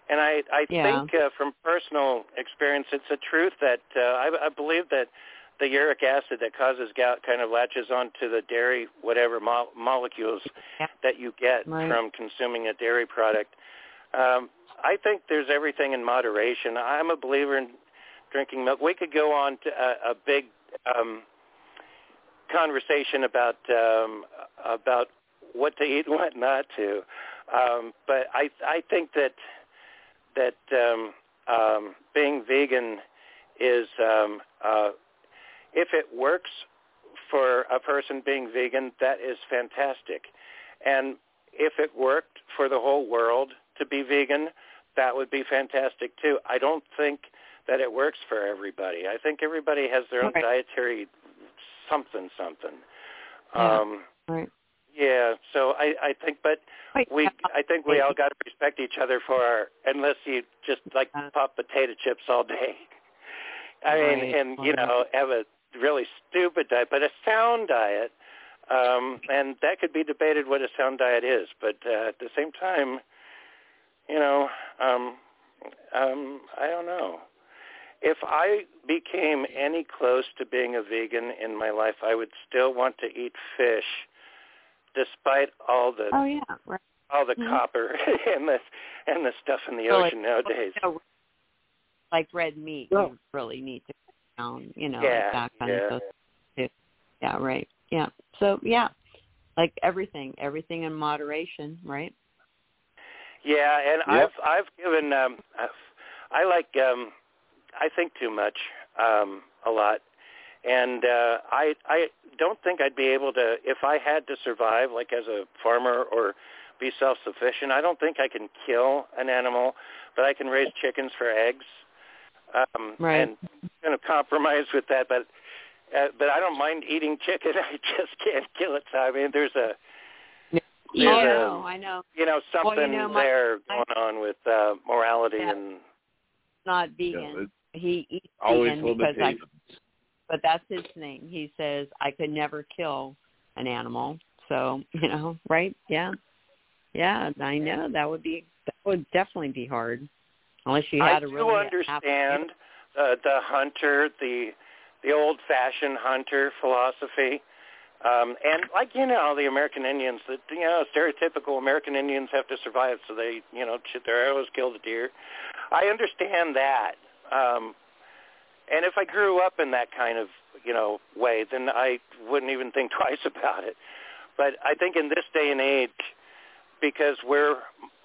and I I Yeah. think uh, from personal experience, it's a truth that uh, I, I believe that the uric acid that causes gout kind of latches onto the dairy whatever mo- molecules that you get Right. from consuming a dairy product. Um, I think there's everything in moderation. I'm a believer in drinking milk. We could go on to a, a big um, conversation about um, about what to eat and what not to. Um, but I I think that that um, um, being vegan is um, uh, if it works for a person being vegan, that is fantastic. And if it worked for the whole world to be vegan, that would be fantastic too. I don't think that it works for everybody. I think everybody has their own Right. dietary something something. Yeah. Um, Right. yeah, so I I think, but we I think we all got to respect each other for our unless you just like pop potato chips all day. (laughs) I mean, Right, and you know, have a really stupid diet, but a sound diet. Um, and that could be debated what a sound diet is, but uh, at the same time, you know, um, um, I don't know. If I became any close to being a vegan in my life, I would still want to eat fish, despite all the Oh yeah. Right. all the Mhm. copper (laughs) and the and the stuff in the So, like, ocean nowadays. you know, like red meat, Well- you really need to cut down, you know, Yeah, like that kind yeah. of stuff. too. Yeah, right. Yeah. So yeah, like everything, everything in moderation, right? Yeah, and Yep. I've I've given um I've, I like um I think too much um a lot. And uh I I don't think I'd be able to if I had to survive like as a farmer or be self-sufficient. I don't think I can kill an animal, but I can raise chickens for eggs. Um Right. and I'm going to compromise with that, but uh, but I don't mind eating chicken. (laughs) I just can't kill it. So I mean, there's a there's I a- know, I know. you know Well, you something know, my- there I- going on with uh morality Yeah. and Not vegan. He eats Always vegan because I. But that's his thing. He says I could never kill an animal. So (laughs) you know, right? Yeah, yeah. I know that would be that would definitely be hard, unless you I had a do really understand uh, the hunter, the the old-fashioned hunter philosophy, um, and like you know the American Indians, that you know stereotypical American Indians have to survive, so they you know shoot their arrows, kill the deer. I understand that, um, and if I grew up in that kind of you know way, then I wouldn't even think (laughs) twice about it. But I think in this day and age, because we're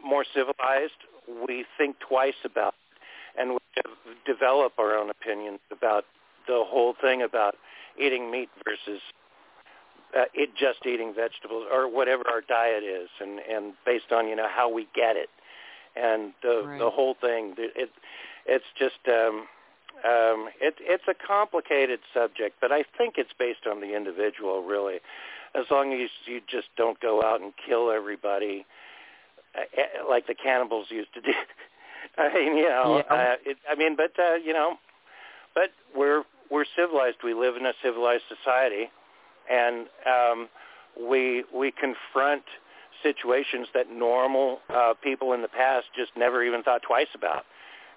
more civilized, we think twice about it, and we de- develop our own opinions about the whole thing about eating meat versus uh, it just eating vegetables or whatever our diet is, and and based on you know how we get it, and the Right. the whole thing. It it's just um, um, it it's a complicated subject, but I think it's based on the individual really. As long as you just don't go out and kill everybody uh, uh, like the cannibals used to do. (laughs) I mean, you know, Yeah. uh, it, I mean, but uh, you know, but we're we're civilized. We live in a civilized society, and um, we we confront situations that normal uh, people in the past just never even thought twice about.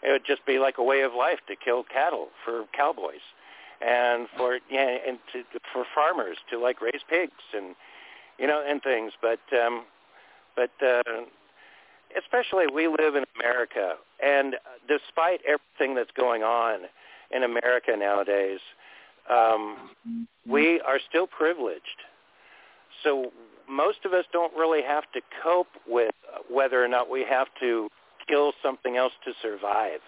It would just be like a way of life to kill cattle for cowboys, and for yeah, and to, for farmers to like raise pigs and you know and things. But um, but uh, especially we live in America, and despite everything that's going on in America nowadays, um, we are still privileged. So most of us don't really have to cope with whether or not we have to kill something else to survive.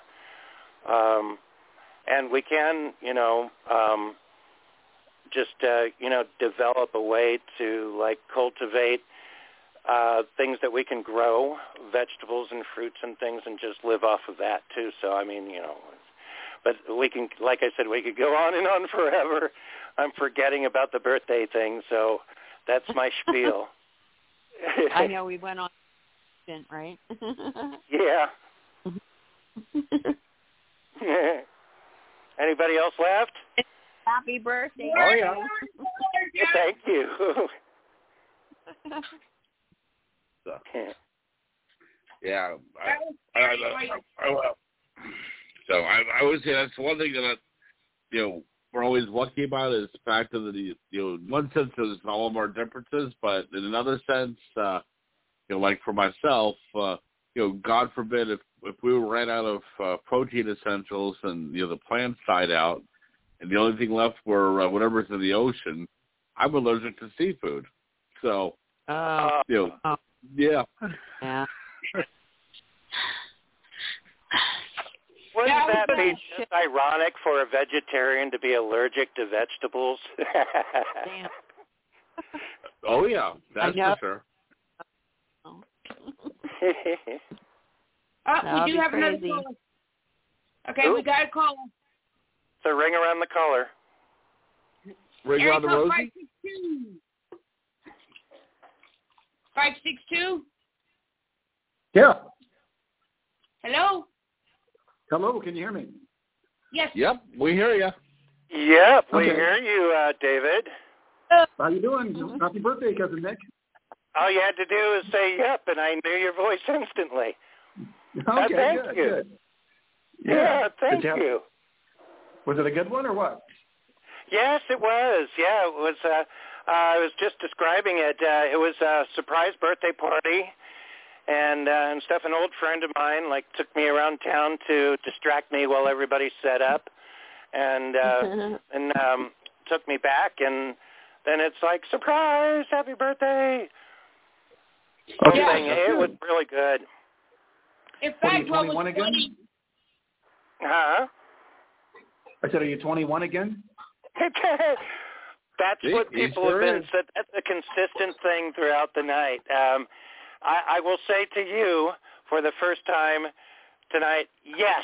Um, and we can, you know, um, just uh, you know develop a way to like cultivate uh, things that we can grow, vegetables and fruits and things, and just live off of that too. So I mean, you know, but we can, like I said, we could go (laughs) on and on forever. I'm forgetting about the birthday thing, so that's my spiel. (laughs) I know we went on, stint, right? yeah. (laughs) Anybody else left? Happy birthday. Oh, yeah. Thank you. So, yeah, I, I, I, I, I, so I, I would say that's one thing that I, you know we're always lucky about is the fact that the you know in one sense there's all of our differences, but in another sense, uh, you know, like for myself, uh, you know, God forbid if if we ran out of uh, protein essentials and you know the plants died out, and the only thing left were uh, whatever's in the ocean, I'm allergic to seafood. So Oh, you know, yeah. yeah. (laughs) Wouldn't Yeah, that be just ironic for a vegetarian to be allergic to vegetables? (laughs) Oh yeah, that's for sure. Uh, we do be have another crazy. caller. Okay, we got a caller. so ring around the collar. Ring Area around the code rosy. 562. 562? Yeah. Hello? Hello, can you hear me? Yes. Yep, we hear you. Yep, we Okay. hear you, uh, David. How you doing? Happy birthday, cousin Nick. All you had to do is say yep, and I knew your voice (laughs) instantly. Uh, Okay, thank good, you. good. Yeah, thank Did have- you. Was it a good one or what? Yes, it was. Yeah, it was. Uh, uh, I was just describing it. Uh, it was a surprise birthday party, and uh, and stuff. An old friend of mine like took me around town to distract me while everybody set up, and uh, (laughs) and um, took me back, and then it's like surprise, happy birthday. Okay, Whole thing. that's It good. was really good. In What are you, fact, what was 21 again? Huh? I said, are you 21 again? (laughs) that's He- what people sure have been said. That's a consistent thing throughout the night. Um, I, I will say to you for the first time tonight, yes,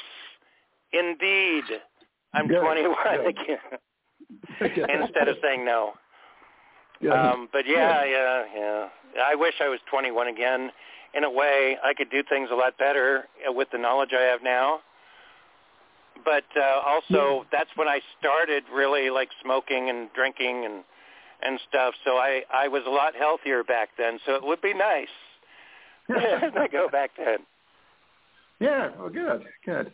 indeed, I'm Good, 21 good. again. (laughs) Instead of saying no. Um, but yeah, yeah, yeah. I wish I was 21 again. In a way, I could do things a lot better uh, with the knowledge I have now. But uh, also, that's when I started really like smoking and drinking and and stuff. So I I was a lot healthier back then. So it would be nice (laughs) to go back then. yeah, well, good, good.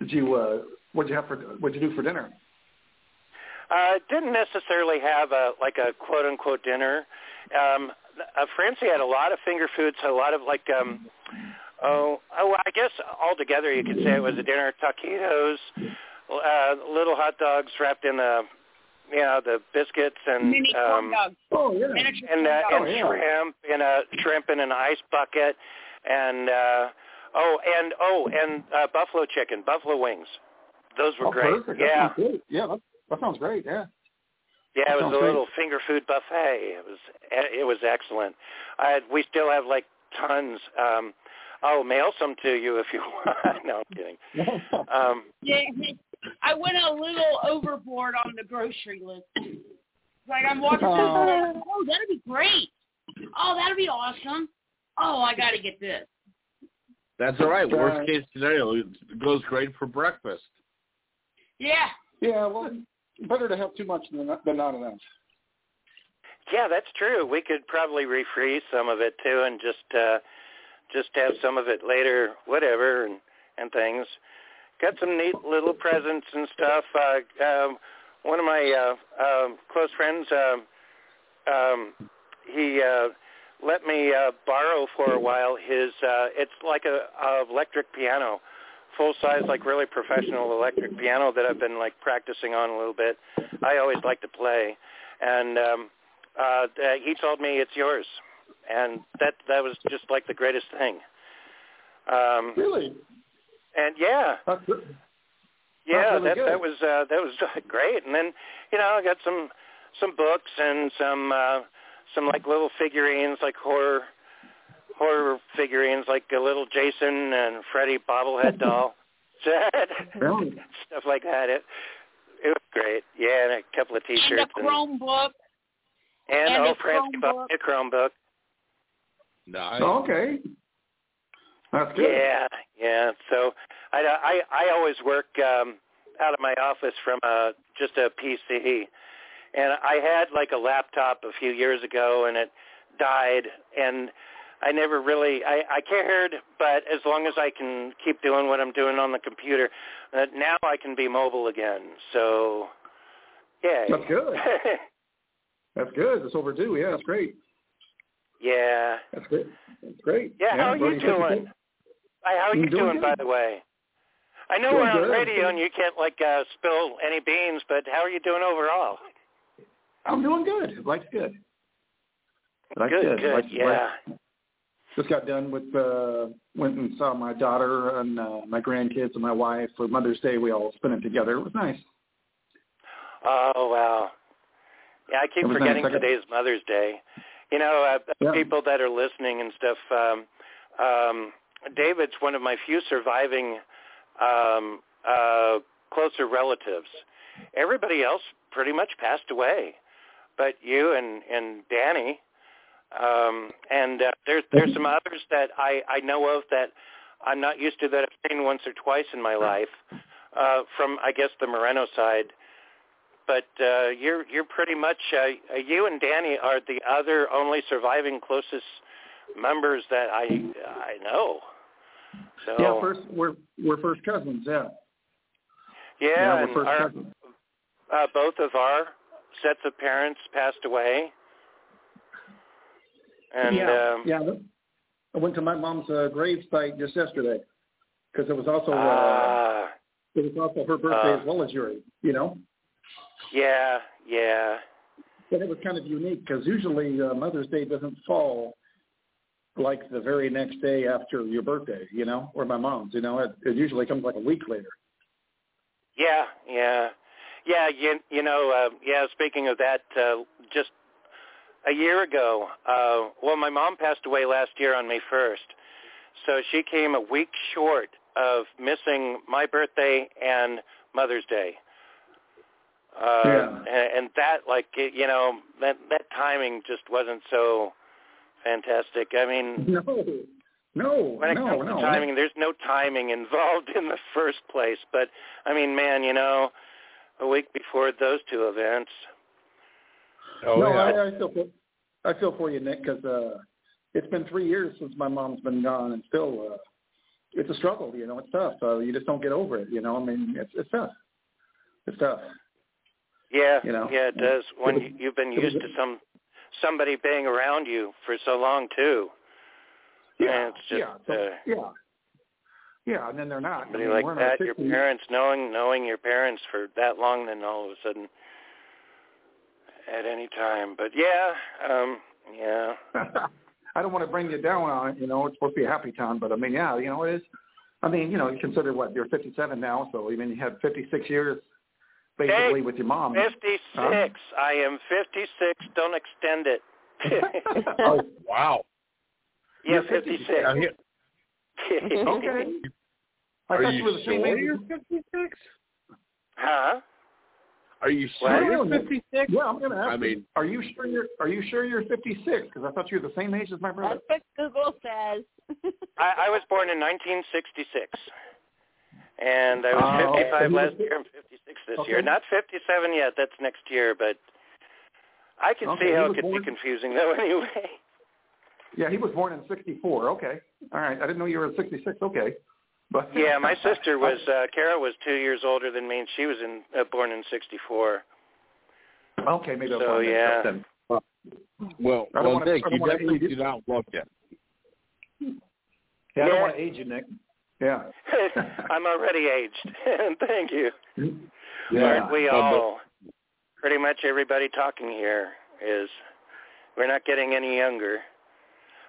Did you, uh, what'd you have for, what'd you do for dinner? Uh, didn't necessarily have a like a quote unquote dinner. Um, uh, Francie had a lot of finger foods, a lot of like um, oh oh I guess altogether you could say it was a dinner: taquitos, uh, little hot dogs wrapped in the you know the biscuits and mini corn um, dogs. Oh, yeah. And uh, and dogs. yeah. shrimp in a shrimp in an ice bucket and uh oh and oh and uh buffalo chicken buffalo wings Those were oh, great. Perfect. Yeah. That great. Yeah, that, that sounds great. Yeah. Yeah, it was a little finger food buffet. It was it was excellent. I had, we still have like tons. Um, I'll mail some to you if you (laughs) want. no, I'm kidding. (laughs) Um, Yeah, I went a little overboard on the grocery list. Like I'm walking through, Uh. the oh, that'd be great. Oh, that'd be awesome. Oh, I got to get this. That's all right. Worst case scenario, it goes great for breakfast. Yeah. Yeah. Well, better to have too much than than not enough. yeah, that's true. We could probably refreeze some of it too, and just uh, just have some of it later, whatever, and and things. Got some neat little presents and stuff. Uh, um, one of my uh, um, close friends, um, um, he uh, let me uh, borrow for a while his. Uh, it's like a, a electric piano, full size, like really professional electric piano that I've been like practicing on a little bit. I always like to play, and um, uh, uh, he told me it's yours, and that that was just like the greatest thing. Um, Really? and yeah, That's good. yeah, really that good. that was uh, that was (laughs) great. And then you know I got some some books and some uh, some like little figurines, like horror horror figurines, like a little Jason and Freddy bobblehead (laughs) doll, (laughs) Really? stuff like that. It it was great. Yeah, and a couple of T-shirts and a Chromebook. and, and oh, a Francie bought Chromebook. me a Chromebook. Nice. Oh, okay. That's good. Yeah, yeah. So I I I always work um out of my office from a just a PC. And I had like a laptop a few years ago and it died and I never really I I cared, but as long as I can keep doing what I'm doing on the computer, uh, now I can be mobile again. So yeah. (laughs) That's good. That's good. It's overdue. Yeah, that's great. yeah. That's great. That's great. Yeah, how are you doing? Hi, how are you doing doing, by the way? I know Doing we're on good. radio and you can't like uh, spill any beans, but how are you doing overall? I'm doing good. Life's good. Life's good, good, Life's- yeah. life- Just got done with uh went and saw my daughter and uh, my grandkids and my wife for Mother's Day. We all spent it together. It was nice. Oh wow. Yeah, I keep forgetting nice. Today's Mother's Day. You know, uh, Yeah. people that are listening and stuff. Um, um, David's one of my few surviving um, uh, closer relatives. Everybody else pretty much passed away, but you and and Danny. Um, and uh, there's there's some others that I I know of that I'm not used to that I've seen once or twice in my life. Uh, from I guess the Moreno side but uh, you're you're pretty much uh, you and Danny are the other only surviving closest members that I I know. So Yeah, first we're we're first cousins. Yeah. yeah, Yeah, we're and first our, cousins. uh, both of our sets of parents passed away, and yeah, um, yeah. I went to my mom's uh, grave site just yesterday because it was also uh, ah, it was also her birthday uh, as well as yours. You know, yeah, yeah, and it was kind of unique because usually uh, Mother's Day doesn't fall like the very next day after your birthday. You know, or my mom's. You know, it, it usually comes like a week later. yeah, yeah, yeah. You you know, uh, yeah. Speaking of that, uh, just a year ago, uh, well, my mom passed away last year on May 1st. So she came a week short of missing my birthday and Mother's Day. Uh, Yeah. and, and that, like, it- you know, that, that timing just wasn't so fantastic. I mean, (laughs) No, no, when it no, comes no. to timing, there's no timing involved (laughs) in the first place. But, I mean, man, you know, a week before those two events. Oh, no, yeah. I, I feel for, I feel for you, Nick, because uh, it's been three years since my mom's been gone, and still, uh, it's a struggle. You know, it's tough. Uh, you just don't get over it. You know, I mean, it's it's tough. It's tough. Yeah, You know, yeah, it does. When it you, was- you've been used to some somebody being around you for so long too. Yeah, And it's just yeah, so, uh, yeah, yeah, and then they're not. somebody I mean, like we're in that. Your parents knowing knowing your parents for that long, then all of a sudden, at any time. But yeah, um, yeah, (laughs) I don't want to bring you down on it. You know, it's supposed to be a happy time, but I mean, yeah, you know, it is. I mean, you know, you consider what you're 57 now, so I mean, you had 56 years basically Hey, with your mom. 56. Huh? I am 56. Don't extend it. oh (laughs) (laughs) wow. yeah, You're 56. okay. I Are thought you you were the same age. 56? Huh? Are you sure I'm you're 56? Yeah, I'm gonna ask. I you, mean- are you sure you're Are you sure you're 56? Because I thought you were the same age as my brother. That's what Google says. (laughs) I, I was born in 1966. And I was Oh, 55 okay. last year. I'm 56 this Okay. year. Not 57 yet. That's next year, but I can Okay, see how it could born- be confusing though (laughs) anyway. Yeah, he was born in '64. Okay, all right. I didn't know you were 66. Okay, but Yeah, my (laughs) sister was uh Kara was 2 years older than me and she was in uh, born in 64. Okay, maybe I'll So, find yeah. out then. Well, I don't well, Nick, you definitely do not look it. Yeah, I don't want to age you, Nick. Yeah. (laughs) I'm already aged. (laughs) Thank you. Yeah, Aren't we but- all? Pretty much everybody talking here is we're not getting any younger.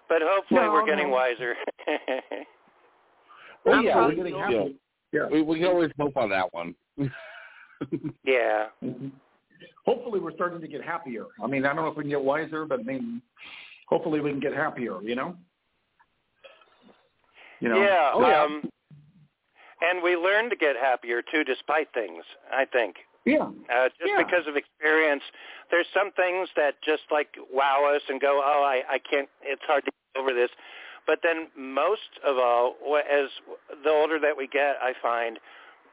But hopefully No, we're getting no. wiser. Well, I'm yeah, probably we, getting you happy. know, Yeah. we we can always hope on that one. (laughs) yeah. Mhm. Hopefully, we're starting to get happier. I mean, I don't know if we can get wiser, but I mean, hopefully, we can get happier. You know. You know. Yeah. Oh, yeah. Um and we learn to get happier too despite things, I think. Yeah. Uh, just Yeah. because of experience, there's some things that just like wow us and go, oh, I, I can't. It's hard to get over this. But then most of all, as the older that we get, I find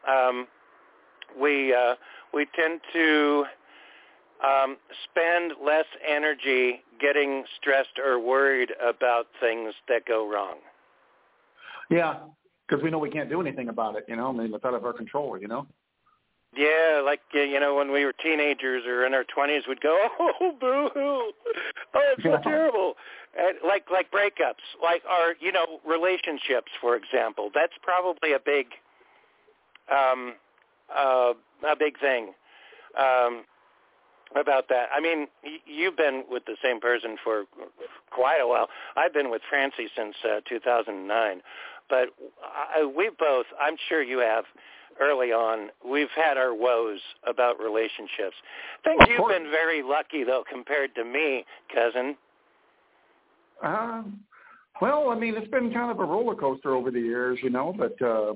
um, we uh, we tend to um, spend less energy getting stressed or worried about things that go wrong. Yeah. Because we know we can't do anything about it. You know, I mean, it's out of our control. You know. Yeah, like you know, when we were teenagers or in our twenties, we'd go, (laughs) "Oh, boo-hoo! Oh, it's so Yeah. terrible." And like like breakups, like our you know relationships, for example. That's probably a big, um, uh, a big thing um, about that. I mean, y- you've been with the same person for quite a while. I've been with Francie since uh, 2009, but I, we both. I'm sure you have early on, we've had our woes about relationships. I think Of you've course. been very lucky though compared to me, cousin. Um, well, I mean, it's been kind of a roller coaster over the years, you know, but uh,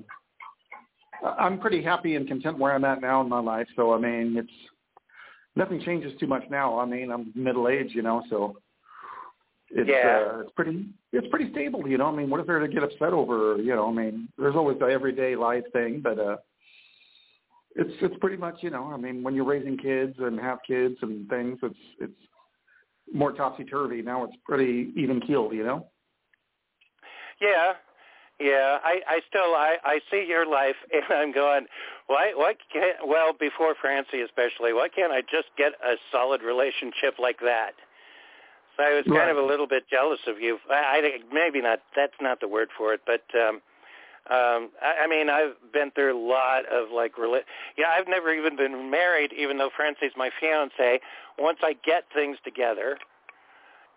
I'm pretty happy and content where I'm at now in my life. So, I mean, it's nothing changes too much now. I mean, I'm middle aged, you know, so it's Yeah. uh, it's pretty it's pretty stable, you know. I mean, what is there to get upset over? You know, I mean, there's always the everyday life thing, but uh, it's it's pretty much, you know, I mean, when you're raising kids and have kids and things, it's it's more topsy turvy. Now it's pretty even keeled, you know. Yeah, yeah. I, I still, I, I see your life, (laughs) and I'm going, why, why can't? Well, before Francie especially, why can't I just get a solid relationship like that? So I was kind Right. of a little bit jealous of you. I, I think maybe not. That's not the word for it, but um, um, I, I mean, I've been through a lot of like, rela- yeah. I've never even been married, even though Francie's my fiance. Once I get things together,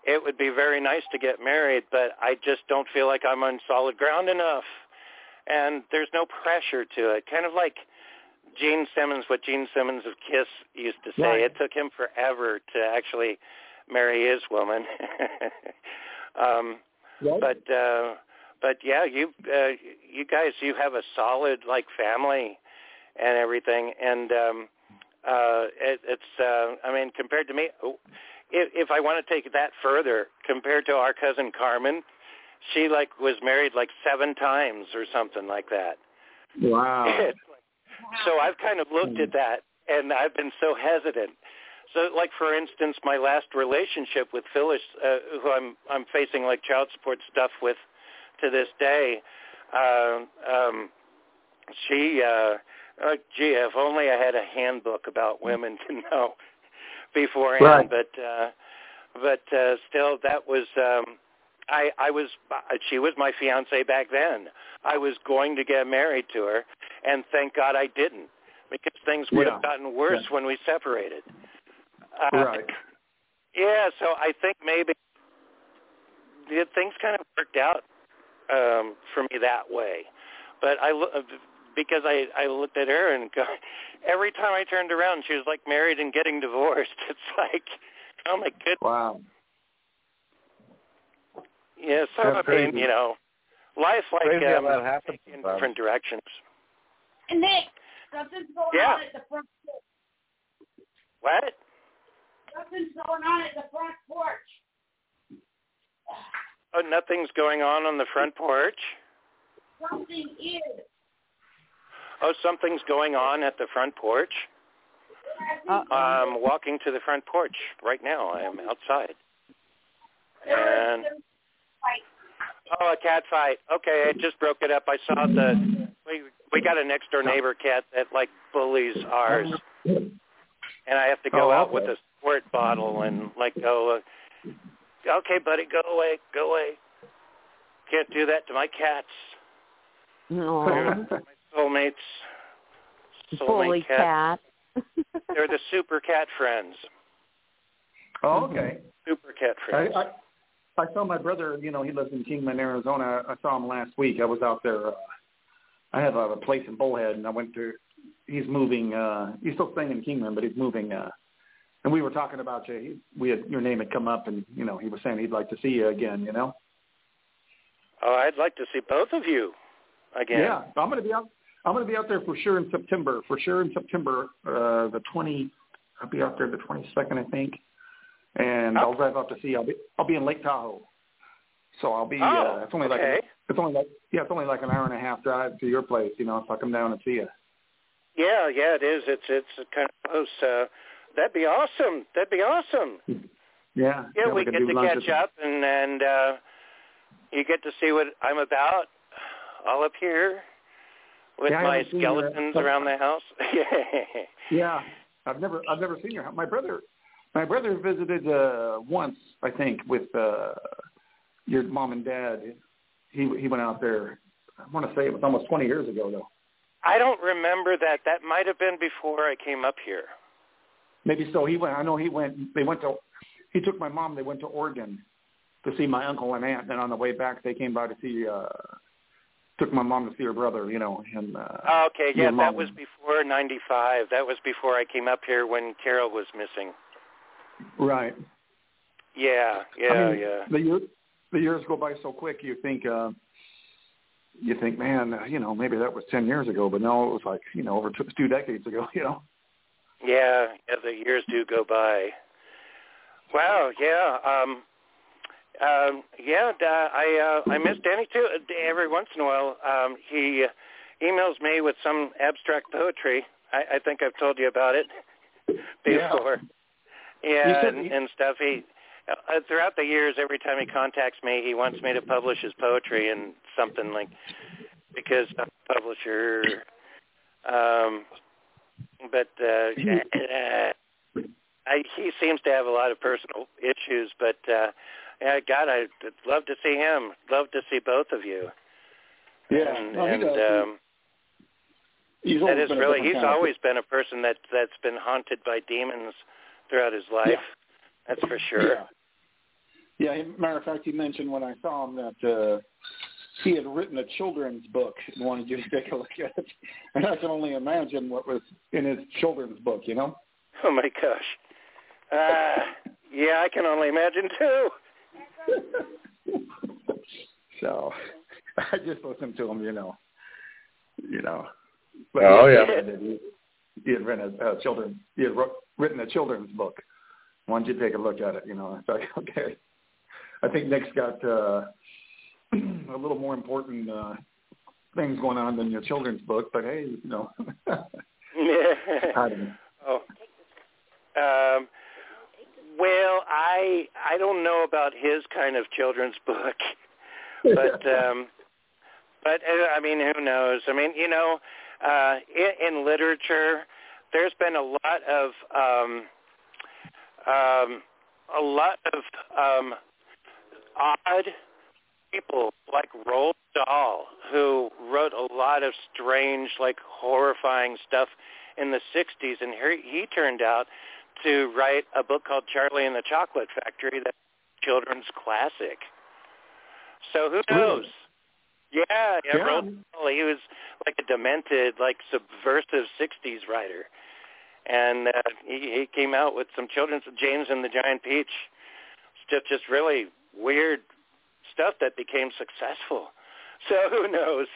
it would be very nice to get married, but I just don't feel like I'm on solid ground enough. And there's no pressure to it. Kind of like Gene Simmons, what Gene Simmons of Kiss used to say. Right. It took him forever to actually marry his woman. (laughs) um but uh but yeah, you uh you guys you have a solid like family and everything and um uh it, it's uh I mean compared to me if if I want to take that further compared to our cousin Carmen, she like was married like 7 times or something like that. Wow. (laughs) so I've kind of looked at that and I've been so hesitant. So like for instance, my last relationship with Phyllis, uh, who I'm I'm facing like child support stuff with to this day, uh, um, she, uh, uh, gee, if only I had a handbook about women to know (laughs) beforehand. Right. But uh, but uh, still, that was um, I I was uh, she was my fiance back then. I was going to get married to her, and thank God I didn't, because things would Yeah. have gotten worse Yeah. when we separated. Uh, Right. Yeah, so I think maybe the things kind of worked out um, for me that way. but I lo- because I I looked at her and (laughs) go, every time I turned around, she was like married and getting divorced. (laughs) It's like, oh my goodness. Wow. Yeah, so That's I mean, you know, life like Crazy um, that happens in sometimes. different directions. And Nick, something's going Yeah. on at the front porch. What? Something's going on at the front porch. Oh, nothing's going on on the front porch. Something is. Oh, something's going on at the front porch. I'm walking to the front porch right now. I am outside. And oh, a cat fight. Okay, I just broke it up. I saw the we we got a next door neighbor cat that like bullies ours, and I have to go Oh, out with a squirt bottle and like go. Uh, okay, buddy, go away, go away. Can't do that to my cats. No. They're my soulmates. Soulmate Bully cat. cat. (laughs) They're the super cat friends. Oh, okay. Super cat I, friends. I I saw my brother. You know, he lives in Kingman, Arizona. I saw him last week. I was out there. Uh, I have a, a place in Bullhead, and I went to. He's moving. uh He's still staying in Kingman, but he's moving. uh And we were talking about you. He, we had your name had come up, and you know, he was saying he'd like to see you again. You know. Oh, I'd like to see both of you again. Yeah, I'm going to be out. I'm going to be out there for sure in September. For sure in September, uh the 20. I'll be out there the 22nd, I think, and I'll drive out to see. I'll be I'll be in Lake Tahoe, so I'll be. Oh, uh, it's only like okay. it's only like yeah, it's only like an hour and a half drive to your place. You know, if I come down and see you. Yeah, yeah, it is. It's it's kind of close. Uh, that'd be awesome. That'd be awesome. Yeah. Yeah, we can get to catch up, and and uh, you get to see what I'm about, all up here with Yeah, my your- skeletons around the house. (laughs) Yeah, I've never I've never seen your house. My brother, my brother visited uh once, I think, with uh your mom and dad. He he went out there. I want to say it was almost 20 years ago though. I don't remember that. That might have been before I came up here. Maybe so. He went. I know he went. They went to. He took my mom. They went to Oregon to see my uncle and aunt. And on the way back, they came by to see. uh Took my mom to see her brother. You know, and. uh Oh, okay, yeah, that was before '95. That was before I came up here when Carol was missing. Right. Yeah, yeah, I mean, yeah. The year, the years go by so quick. You think. uh you think, man, uh, you know, maybe that was ten years ago, but no, it was like, you know, over two, two decades ago. (laughs) You know. Yeah, yeah, the years do go by. Wow, yeah, um, um, yeah, I uh, I miss Danny too. Every once in a while, um, he emails me with some abstract poetry. I, I think I've told you about it (laughs) before. Yeah, and, he- and stuff. He uh, throughout the years, every time he contacts me, he wants me to publish his poetry and something like because I'm a publisher. Um, but uh, uh, I, he seems to have a lot of personal issues. But uh, yeah, God, I'd love to see him. Love to see both of you. Yeah, and, no, and um, He's that always been a really he's always been a person that that's been haunted by demons throughout his life. That's for sure. Yeah. Yeah. Matter of fact, he mentioned when I saw him that uh, he had written a children's book and wanted you to take a look at it. (laughs) And I can only imagine what was in his children's book. You know. Oh my gosh. Uh, yeah, I can only imagine too. (laughs) So (laughs) I just listened to him. You know. You know. But Oh, he yeah. said He, he had written a, a children. He had wrote, written a children's book. Why don't you take a look at it? You know. It's like okay. I think Nick's got uh, a little more important uh, things going on than your children's book, but hey, you know. I don't know. oh. Um, well, I I don't know about his kind of children's book, (laughs) but um, but uh, I mean, who knows? I mean, you know, uh, in, in literature, there's been a lot of um, um, a lot of um, odd people like Roald Dahl, who wrote a lot of strange, like horrifying stuff in the 60s, and here he turned out to write a book called Charlie and the Chocolate Factory, that's a children's classic. So who knows? Yeah, yeah, Yeah. Roald Dahl. He was like a demented, like subversive '60s writer, and uh, he, he came out with some children's James and the Giant Peach. It's just just really weird stuff that became successful. (laughs) So who knows?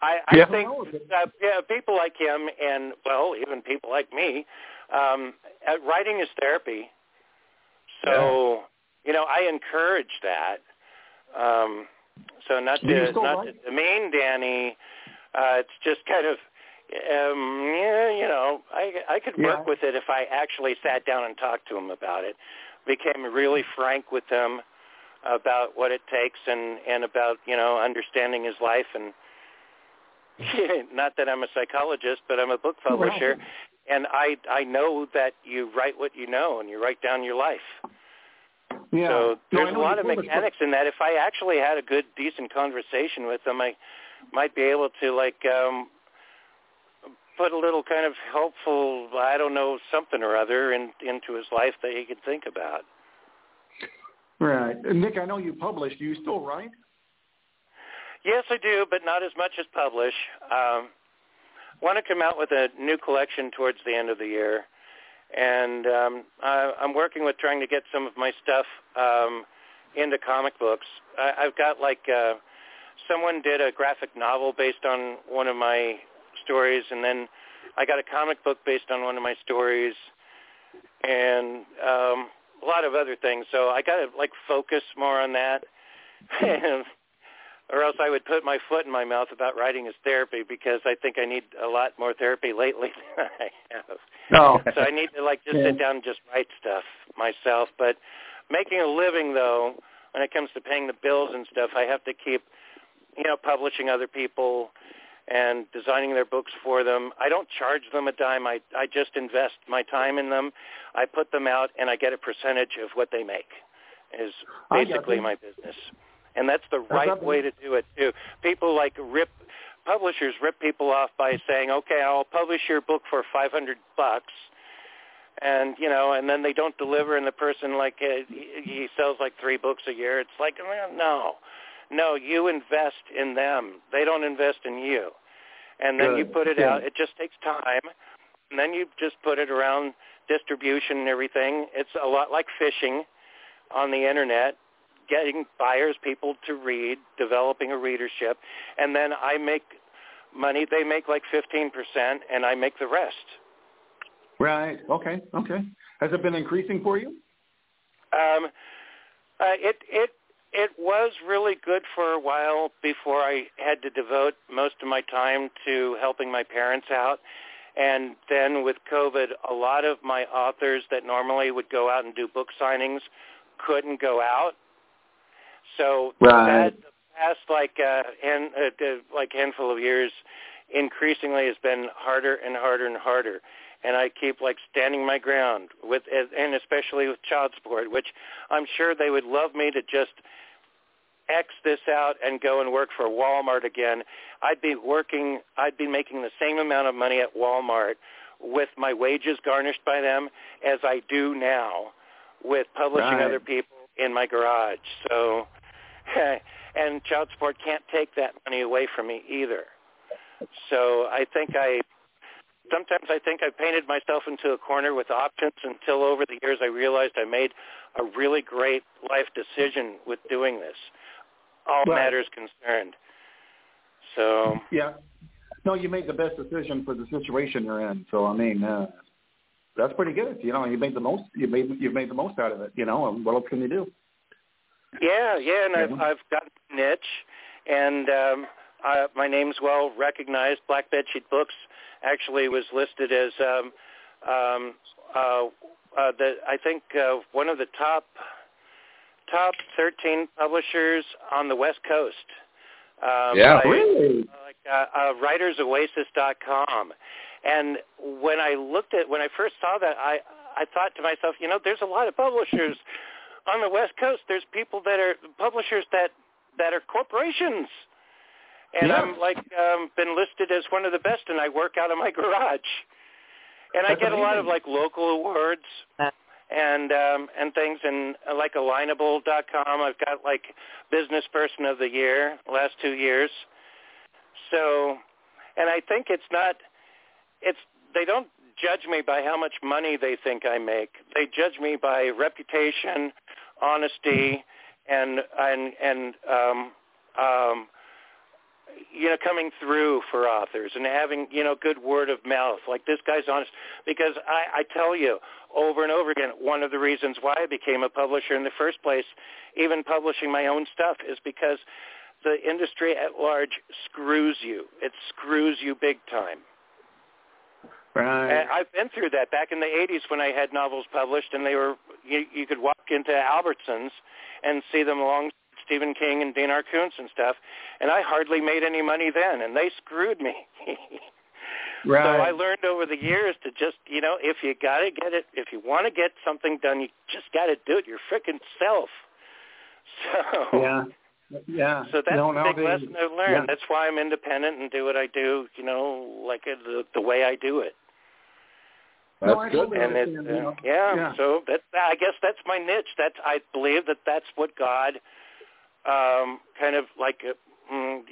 I, I Yeah. think uh, yeah, people like him, and well, even people like me, um, uh, writing is therapy. So you know, I encourage that. Um, so not to not to demean Danny. Uh, it's just kind of um, yeah, you know, I I could work Yeah. with it if I actually sat down and talked to him about it. Became really frank with him about what it takes and and about you know understanding his life and (laughs) not that I'm a psychologist, but I'm a book publisher, and I I know that you write what you know and you write down your life. Yeah. So No, there's a lot of mechanics in that. If I actually had a good, decent conversation with them, I might be able to like um put a little kind of helpful, I don't know, something or other in, into his life that he could think about. Right. Nick, I know you publish. Do you still write? Yes, I do, but not as much as publish. Um, want to come out with a new collection towards the end of the year, and um, I, I'm working with trying to get some of my stuff um, into comic books. I, I've got like uh, someone did a graphic novel based on one of my stories, and then I got a comic book based on one of my stories, and um, a lot of other things. So I got to like focus more on that. Hmm. (laughs) Or else I would put my foot in my mouth about writing as therapy because I think I need a lot more therapy lately (laughs) than I have. No. So I need to like just Yeah. sit down and just write stuff myself. But making a living though, when it comes to paying the bills and stuff, I have to keep, you know, publishing other people and designing their books for them. I don't charge them a dime. I I just invest my time in them. I put them out and I get a percentage of what they make. Is basically my business. And that's the right way to do it too. People like rip publishers rip people off by saying, "Okay, I'll publish your book for 500 bucks." And you know, and then they don't deliver, and the person like uh, he, he sells like three books a year. It's like, no, no, you invest in them. They don't invest in you. And then you put it Good. out. It just takes time, and then you just put it around distribution and everything. It's a lot like fishing on the internet, getting buyers, people to read, developing a readership, and then I make money. They make like 15%, and I make the rest. Right. Okay. Okay. Has it been increasing for you? Um, uh, it it it was really good for a while before I had to devote most of my time to helping my parents out. And then with COVID, a lot of my authors that normally would go out and do book signings couldn't go out. So Right. that the past like uh, and uh, uh, like handful of years, increasingly has been harder and harder and harder. And I keep like standing my ground with, and especially with child support, which I'm sure they would love me to just X this out and go and work for Walmart again. I'd be working, I'd be making the same amount of money at Walmart with my wages garnished by them as I do now with publishing Right. other people in my garage. So, (laughs) and child support can't take that money away from me either. So I think I, sometimes I think I painted myself into a corner with options until over the years I realized I made a really great life decision with doing this, all Right. matters concerned. So Yeah. No, you made the best decision for the situation you're in. So I mean, uh, that's pretty good. You know, you made the most. You made you've made the most out of it. You know, and what else can you do? Yeah, yeah, and I've I've got a niche, and um, I, my name's well recognized. Black Bedsheet Books actually was listed as um, um, uh, uh, the I think uh, one of the top top 13 publishers on the West Coast. Um, Yeah. by, Really? like uh, uh, writersoasis.com. And when I looked at when I first saw that, I I thought to myself, you know, there's a lot of publishers on the West Coast. There's people that are publishers that that are corporations. And Yeah. I'm like um, been listed as one of the best, and I work out of my (laughs) garage. And I That's get a lot of like local awards, and um, and things, and uh, like alignable.com. I've got like business person of the year last two years. So, and I think it's not. It's they don't judge me by how much money they think I make. They judge me by reputation, honesty, and and and um, um, you know coming through for authors and having you know good word of mouth. Like this guy's honest because I, I tell you over and over again, one of the reasons why I became a publisher in the first place, even publishing my own stuff, is because the industry at large screws you. It screws you big time. Right. And I've been through that back in the 80s when I had novels published and they were you, you could walk into Albertsons and see them along Stephen King and Dean R. And stuff, and I hardly made any money then, and they screwed me. right. (laughs) So I learned over the years to just, you know, if you got to get it, if you want to get something done, you just got to do it your freaking self. (laughs) So Yeah. Yeah. so that's no, a big they- lesson I've learned. yeah. That's why I'm independent and do what I do, you know, like uh, the the way I do it. No, I totally And it, uh, yeah, Yeah. so that I guess that's my niche. That's I believe that that's what God um kind of like uh, mm,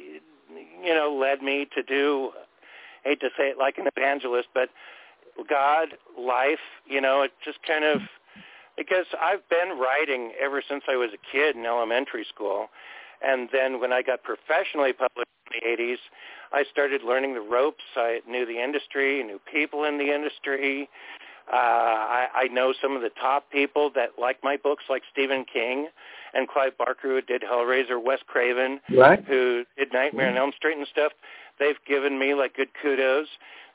you know led me to do. hate to say it like an evangelist, but God, life, you know, it just kind of because I've been writing ever since I was a kid in elementary school. And then when I got professionally published in the 80s, I started learning the ropes. I knew the industry, knew people in the industry. Uh, I, I know some of the top people that like my books, like Stephen King and Clive Barker, who did Hellraiser, Wes Craven, Right. who did Nightmare on Elm Street and stuff. They've given me like good kudos.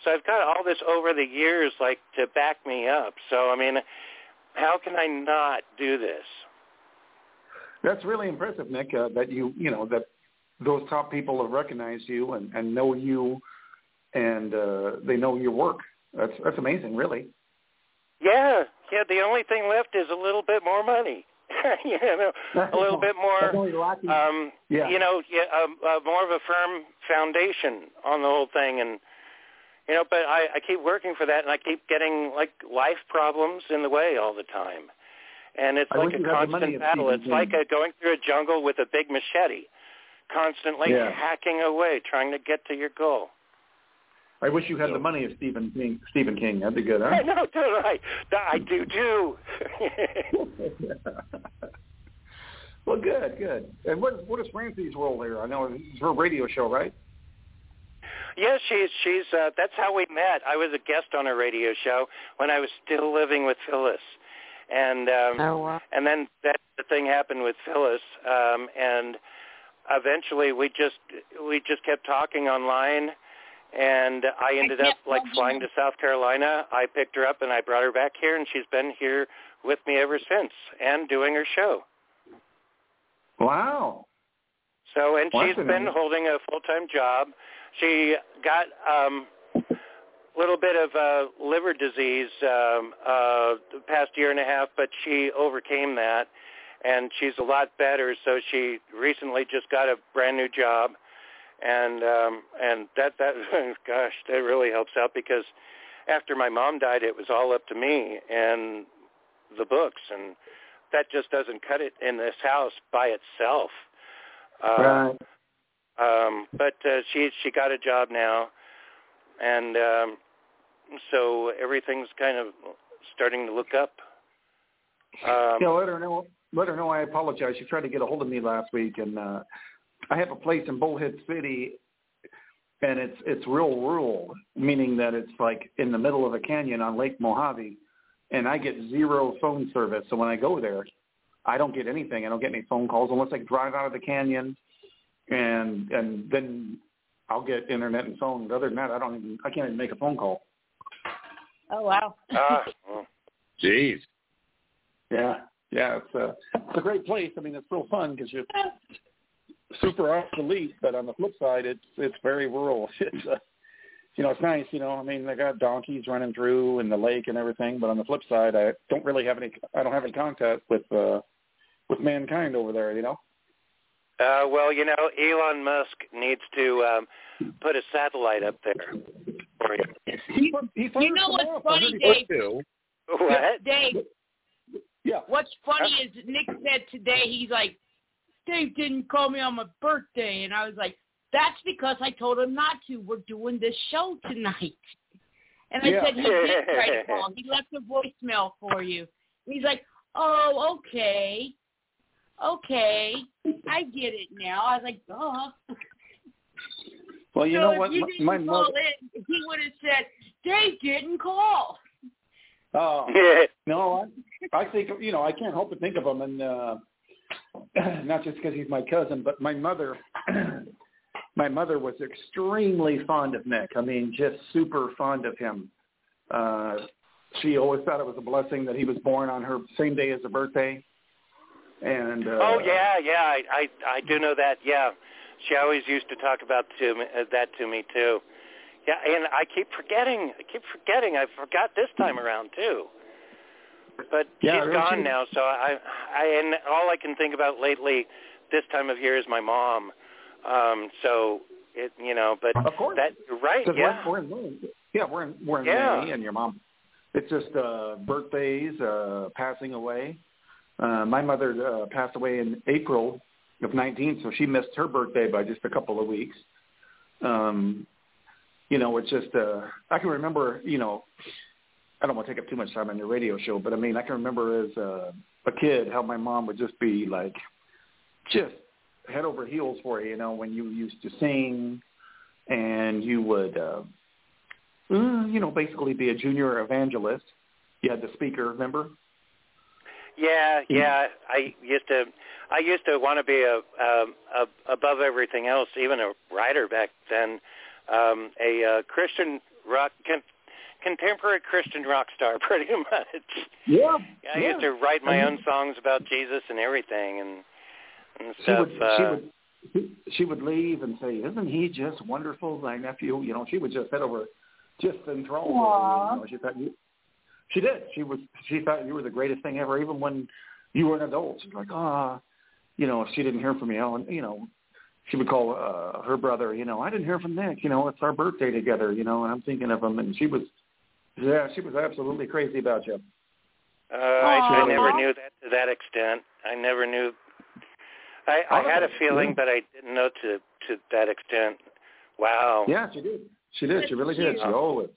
So I've got all this over the years, like to back me up. So I mean, how can I not do this? That's really impressive, Nick. Uh, that you you know that those top people have recognized you and, and know you, and uh, they know your work. That's that's amazing, really. Yeah, yeah. The only thing left is a little bit more money. (laughs) you know, a little bit more. Um, Yeah. You know, yeah, um, uh, more of a firm foundation on the whole thing, and you know. But I, I keep working for that, and I keep getting like life problems in the way all the time, and it's I like a you had the money constant battle. It's like a, going through a jungle with a big machete, constantly Yeah. hacking away, trying to get to your goal. I wish you had the money of Stephen King. Stephen King, that'd be good, huh? I know, don't I? I do too. (laughs) well, good, good. And what what is Francie's role here? I know it's her radio show, right? Yeah, she's she's uh that's how we met. I was a guest on a radio show when I was still living with Phyllis. And um Oh, wow. and then that the thing happened with Phyllis um and eventually we just we just kept talking online and I ended up like flying to South Carolina. I picked her up and I brought her back here and she's been here with me ever since and doing her show. Wow. So, and Well, she's that's been amazing. holding a full-time job. She got um, a little bit of uh, liver disease um, uh, the past year and a half, but she overcame that, and she's a lot better. So she recently just got a brand new job, and um, and that that (laughs) gosh, that really helps out because after my mom died, it was all up to me and the books, and that just doesn't cut it in this house by itself. Uh, right. um, but uh, she she got a job now, and um, so everything's kind of starting to look up. Um, yeah, let her know. Let her know I apologize. She tried to get a hold of me last week, and uh, I have a place in Bullhead City, and it's it's real rural, meaning that it's like in the middle of a canyon on Lake Mojave, and I get zero phone service. So when I go there, I don't get anything. I don't get any phone calls unless I drive out of the canyon, and and then I'll get internet and phone. But other than that, I don't even I can't even make a phone call. Oh wow. ah, well, Jeez. Yeah, yeah, it's a it's a great place. I mean, it's real fun because you're (laughs) super obsolete, but on the flip side, it's it's very rural. (laughs) It's uh, you know, it's nice. You know, I mean, they got donkeys running through and the lake and everything. But on the flip side, I don't really have any. I don't have any contact with uh with mankind over there. You know. uh, well, you know, Elon Musk needs to um, put a satellite up there for you. He he You know what's funny, Dave? What? Dave, Yeah. What's funny is Nick said today he's like, Dave didn't call me on my birthday, and I was like, that's because I told him not to. We're doing this show tonight. And I Yeah. said he did try to (laughs) call. He left a voicemail for you. And he's like, oh, okay, okay, I get it now. I was like, oh. Well, you so know if what? you My- didn't my call mother. in, he would have said, Dave didn't call. Oh (laughs) no, I, I think you know I can't help but think of him, and uh, (clears throat) not just because he's my cousin, but my mother. (clears throat) my mother was extremely fond of Nick. I mean, just super fond of him. Uh, she always thought it was a blessing that he was born on her same day as her birthday. And uh, oh yeah, yeah, I, I I do know that. Yeah, she always used to talk about to me, uh, that to me too. Yeah, and I keep forgetting. I keep forgetting. I forgot this time around too. But Yeah, she's gone she- now, so I, I and all I can think about lately this time of year is my mom. Um, so it, you know, but Of course. that right. Yeah, we're, we're in. Yeah, we're in we're in Yeah. May, and your mom. It's just uh, birthdays, uh, passing away. Uh, my mother uh, passed away in April of 19, so she missed her birthday by just a couple of weeks. Um, you know, it's just uh, I can remember. You know, I don't want to take up too much time on your radio show, but I mean, I can remember as uh, a kid how my mom would just be like, just head over heels for you. You know, when you used to sing, and you would, uh, uh, you know, basically be a junior evangelist. You had the speaker, remember? yeah, yeah. I used to, I used to want to be a, um a above everything else, even a writer back then, um, a uh, Christian rock, contemporary Christian rock star, (laughs) pretty much. Yeah. I used to write my own songs about Jesus and everything, and and She would, uh, she would, she would leave and say, "Isn't he just wonderful, my nephew?" You know, she would just head over, just enthralled. with her, Aw. You know, she thought you, she did. She was. She thought you were the greatest thing ever, even when you were an adult. She's like, ah, you know, if she didn't hear from you, and you know, she would call uh, her brother. You know, I didn't hear from Nick. You know, it's our birthday together. You know, and I'm thinking of him, and she was, yeah, she was absolutely crazy about you. Uh, I, I never knew that to that extent. I never knew. I, I had a feeling, but I didn't know to to that extent. Wow. Yeah, she did. She did. She really did. She always.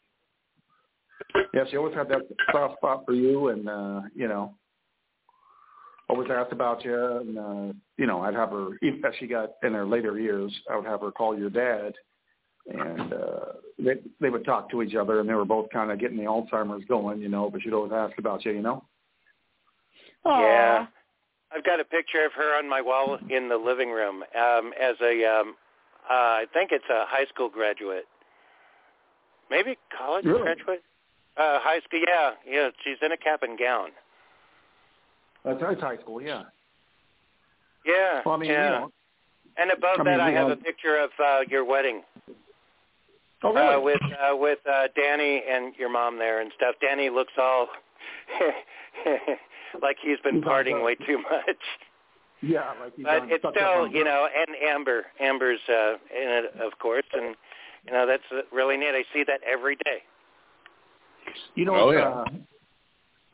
Yeah, she always had that soft spot for you, and uh, you know, always asked about you, and uh, you know, I'd have her even as she got in her later years, I would have her call your dad, and uh, they they would talk to each other, and they were both kind of getting the Alzheimer's going, you know, but she'd always ask about you, you know. Yeah. I've got a picture of her on my wall in the living room um, as a, um, uh, I think it's a high school graduate. Maybe college Really? graduate? Uh, high school, yeah. Yeah, she's in a cap and gown. That's that's high school, yeah. Yeah. Well, I mean, yeah. you know, and above I that, mean, I we have a picture of uh, your wedding. Oh, really? Uh, with uh, with uh, Danny and your mom there and stuff. Danny looks all (laughs) like he's been partying way too much. yeah, like he's But on- it's still, you know, and Amber, Amber's uh, in it, of course, and you know that's uh, really neat. I see that every day. You know, Oh, uh.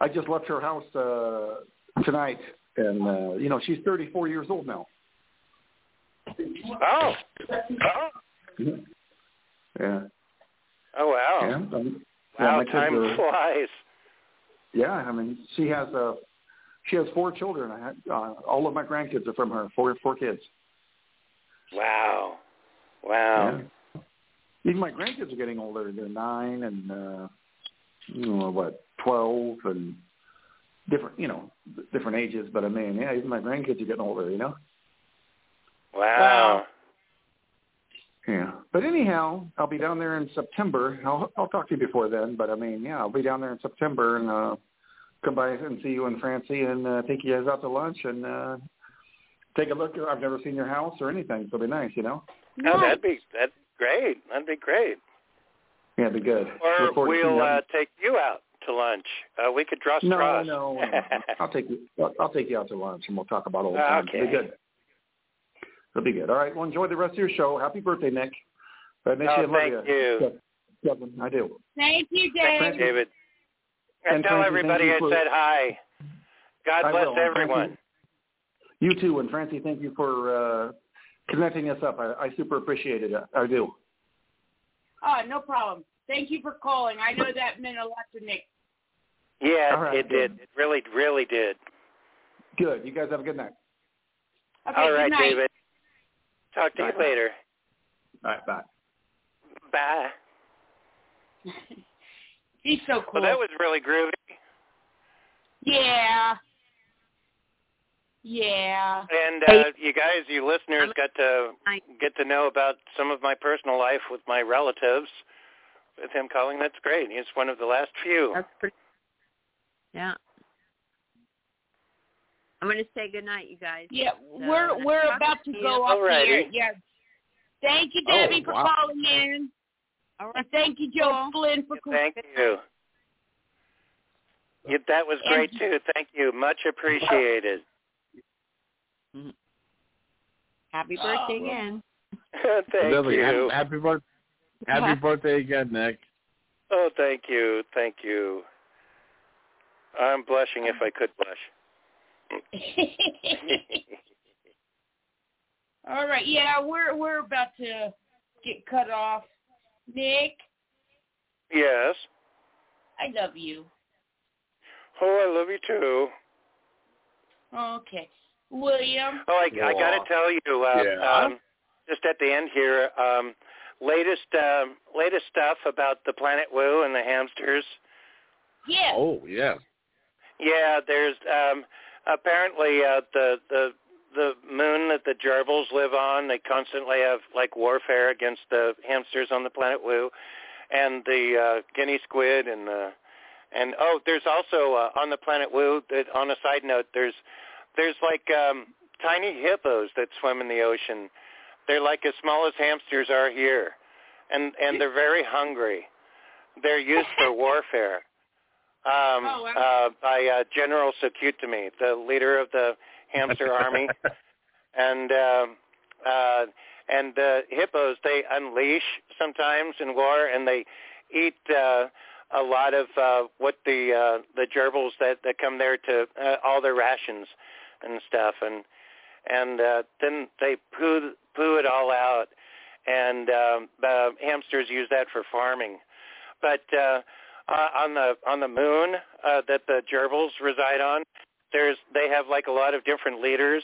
I just left her house uh, tonight, and uh, you know she's 34 years old now. Oh, oh, Yeah. oh wow, Yeah. um, wow! my kids Time are- flies. Yeah, I mean, she has uh she has four children. I had, uh, all of my grandkids are from her. Four four kids. Wow, wow. Yeah. Even my grandkids are getting older. They're nine and uh, you know what, twelve and different, you know, different ages. But I mean, yeah, even my grandkids are getting older. You know. Wow. Yeah. But anyhow, I'll be down there in September. I'll I'll talk to you before then. But I mean, yeah, I'll be down there in September and uh come by and see you and Francie and uh, take you guys out to lunch and uh take a look. I've never seen your house or anything, so it'll be nice, you know. Oh, that'd be that'd be great. That'd be great. Yeah, it'd be good. Or Look forward to seeing we'll uh, take you out to lunch. Uh, we could draw no, straws. no, no. (laughs) I'll take you. I'll, I'll take you out to lunch and we'll talk about old times. It'll be Okay. good. It'll be good. All right. Well, enjoy the rest of your show. Happy birthday, Nick. I miss Oh, you love thank you. you. Kevin, I do. Thank you, Thank you, David. And, And tell Francie, everybody I thank you for- said hi. God I bless will. Everyone. Francie, you too, and Francie, thank you for uh, connecting us up. I, I super appreciate it. I do. Oh, no problem. Thank you for calling. I know that meant a lot to Nick. Yeah, All right. it did. It really, really did. Good. You guys have a good night. Okay, All good right, night. David. Talk to you Bye. later. All right, bye. Bye. (laughs) He's so cool. Well, that was really groovy. Yeah. Yeah. And uh, you guys, you listeners, got to get to know about some of my personal life with my relatives. With him calling, that's great. He's one of the last few. That's pretty. Yeah. I'm going to say good night, you guys. Yeah, So, we're we're about to go off Alrighty. here. Yeah. Thank you, Oh, Debbie, for wow. calling in. And thank you, Joe Flynn, for calling. Thank you. Yeah, that was great too. Thank you. Much appreciated. Mm-hmm. Happy birthday again. (laughs) thank Definitely. you. Happy, happy, birth- (laughs) happy birthday again, Nick. Oh, thank you. Thank you. I'm blushing if I could blush. (laughs) All right. Yeah, we're we're about to get cut off. Nick, yes. I love you. Oh, I love you too. Okay. William. Oh, I, I got to tell you, uh, Yeah? um, just at the end here, um, latest um, latest stuff about the Planet Woo and the hamsters. Yeah. Oh, yeah. Yeah, there's um, apparently uh, the the the moon that the gerbils live on. They constantly have like warfare against the hamsters on the Planet Woo, and the uh, guinea squid and the and oh, there's also uh, on the Planet Woo. That, on a side note, there's there's like um, tiny hippos that swim in the ocean. They're like as small as hamsters are here, and and they're very hungry. They're used for warfare um, Oh, wow. uh, by uh, General Sukutami, the leader of the hamster (laughs) army, and um, uh, and the hippos they unleash sometimes in war, and they eat uh, a lot of uh, what the uh, the gerbils that that come there to uh, all their rations and stuff, and and uh, then they poo poo it all out, and um, uh, hamsters use that for farming, but. Uh, uh, on the on the moon uh, that the gerbils reside on. There's they have like a lot of different leaders.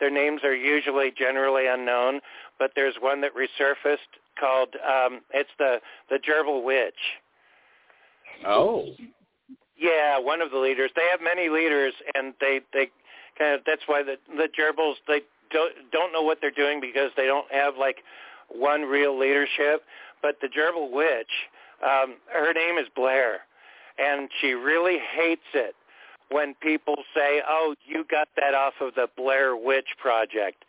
Their names are usually generally unknown, but there's one that resurfaced called um, it's the the gerbil witch. Oh. Yeah, one of the leaders. They have many leaders, and they they kind of that's why the the gerbils they don't don't know what they're doing because they don't have like one real leadership. But the gerbil witch, um, her name is Blair, and she really hates it when people say, "Oh, you got that off of the Blair Witch Project."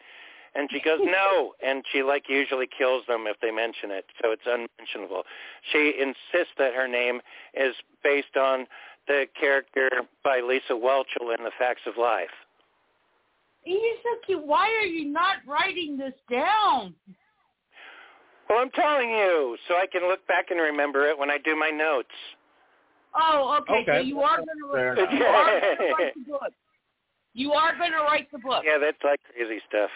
And she goes, (laughs) no, and she like usually kills them if they mention it, so it's unmentionable. She insists that her name is based on the character by Lisa Whelchel in The Facts of Life. Cute. Why are you not writing this down? Well, I'm telling you, so I can look back and remember it when I do my notes. Oh, okay. Okay. you are going to write, you are going to write the book. You are going to write the book. Yeah, that's like crazy stuff.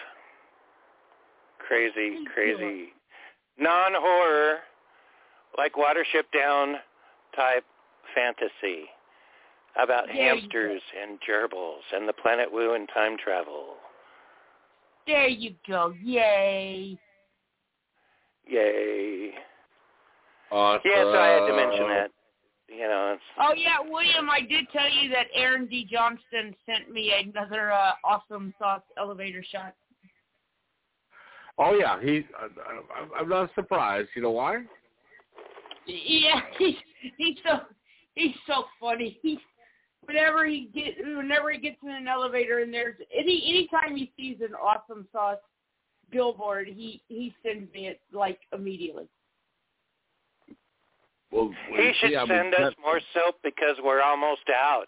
Crazy, crazy. Non-horror, like Watership Down type fantasy about There hamsters and gerbils and the planet Woo and time travel. There you go. Yay. Yay. Awesome. Yeah, so I had to mention that. You know, it's, Oh yeah, William, I did tell you that Aaron D. Johnston sent me another uh, awesome sauce elevator shot. Oh yeah, he. I, I, I'm not surprised. You know why? Yeah, (laughs) he's he's so he's so funny. He whenever he get whenever he gets in an elevator and there's any anytime he sees an awesome sauce billboard, he he sends me it like immediately. Well, he should yeah, send us that- more soap because we're almost out.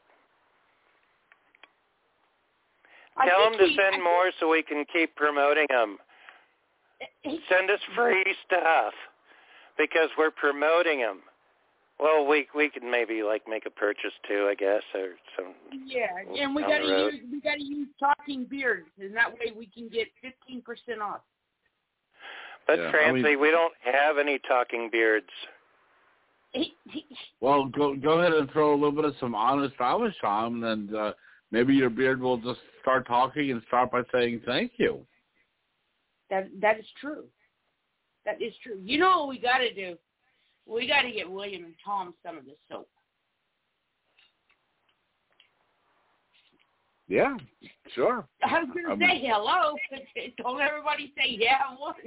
I Tell him to he- send more so we can keep promoting them. Send us free stuff because we're promoting them. Well, we we could maybe like make a purchase too, I guess, or some. Yeah, and we got to use we got to use talking beards, and that way we can get fifteen percent off. But Yeah, I Francie, mean- we don't have any talking beards. Well, go go ahead and throw a little bit of some honest Amish on, and uh, maybe your beard will just start talking and start by saying thank you. That that is true. That is true. You know what we got to do? We got to get William and Tom some of this soap. Yeah, sure. I was going I'm- to say hello. but Don't everybody say yeah at once.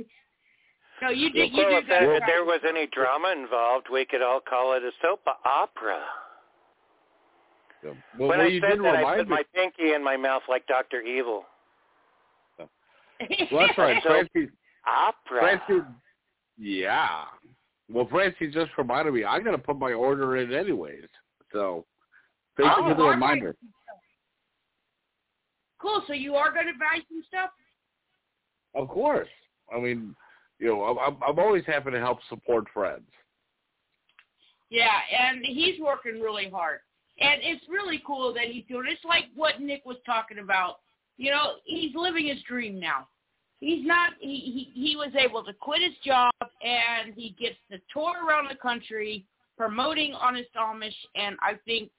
No, you do. well, You do if, got there, if there was any drama involved, we could all call it a soap opera. Well, when well, I said that, I put me. my pinky in my mouth like Doctor Evil. Well, that's right, (laughs) So- Francie. Opera. Francie, yeah. Well, Francie just reminded me. I got to put my order in anyways. So, oh, thank you Oh, for the reminder. Cool. So you are going to buy some stuff? Of course. I mean, you know, I'm, I'm- I'm always happy to help support friends. Yeah, and he's working really hard. And it's really cool that he's doing It's like what Nick was talking about. You know, he's living his dream now. He's not he, he he was able to quit his job and he gets to tour around the country promoting Honest Amish and I think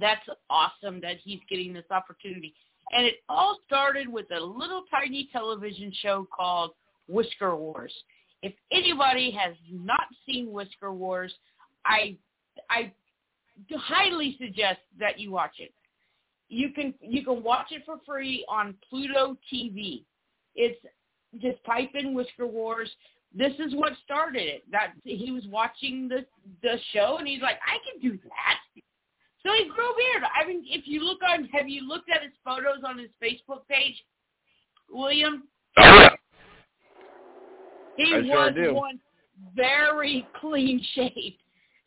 that's awesome that he's getting this opportunity. And it all started with a little tiny television show called Whisker Wars. If anybody has not seen Whisker Wars, I I highly suggest that you watch it. You can you can watch it for free on Pluto TV. It's just type in Whisker Wars. This is what started it. That he was watching the the show and he's like, I can do that. So he grew a beard. I mean, if you look on, have you looked at his photos on his Facebook page, William? He I sure was do. once very clean shaved.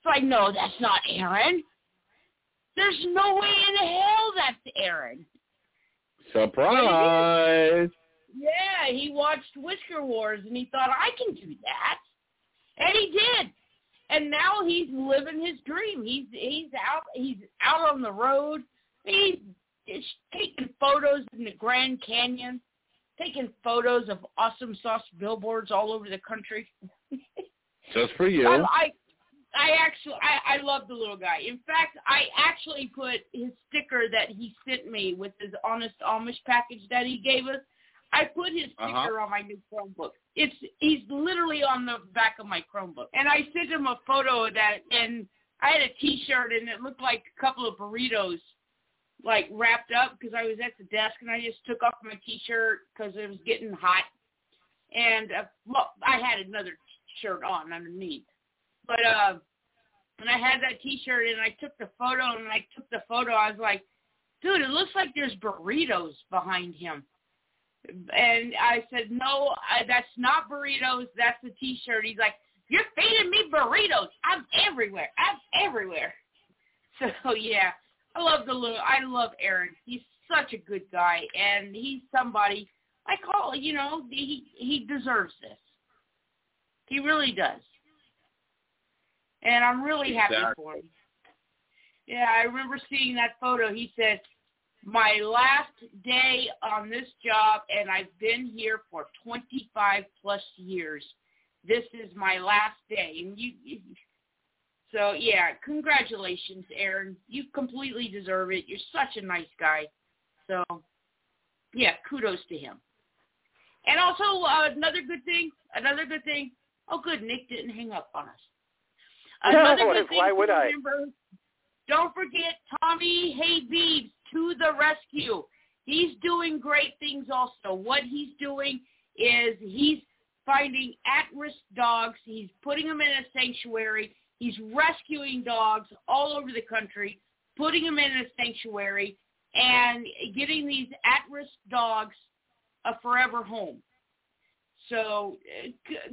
So I know that's not Aaron. There's no way in hell that's Aaron. Surprise! Yeah, he watched Whisker Wars and he thought I can do that, and he did. And now he's living his dream. He's he's out he's out on the road. He's, he's taking photos in the Grand Canyon, taking photos of awesome sauce billboards all over the country. (laughs) Just for you. I, I I actually I, I love the little guy. In fact, I actually put his sticker that he sent me with his honest Amish package that he gave us. I put his Uh-huh. on my new Chromebook. It's he's literally on the back of my Chromebook. And I sent him a photo of that and I had a t-shirt and it looked like a couple of burritos like wrapped up because I was at the desk and I just took off my t-shirt because it was getting hot. And uh, well, I had another shirt on underneath. But uh and I had that t-shirt and I took the photo and I took the photo I was like, dude, it looks like there's burritos behind him. And I said, no, I, that's not burritos. That's the T-shirt. He's like, you're feeding me burritos. I'm everywhere. I'm everywhere. (laughs) So yeah, I love the little. I love Aaron. He's such a good guy, and he's somebody I call. You know, he he deserves this. He really does. And I'm really happy for him. Yeah, I remember seeing that photo. He said, my last day on this job, and I've been here for 25 plus years. This is my last day, and you. you so yeah, congratulations, Aaron. You completely deserve it. You're such a nice guy. So yeah, kudos to him. And also uh, another good thing, another good thing. Oh, good, Nick didn't hang up on us. (laughs) Another Why- good thing why to would I? remember, Don't forget Tommy Habeeb's to the rescue. He's doing great things also. What he's doing is he's finding at-risk dogs. He's putting them in a sanctuary. He's rescuing dogs all over the country, putting them in a sanctuary, and getting these at-risk dogs a forever home. So uh,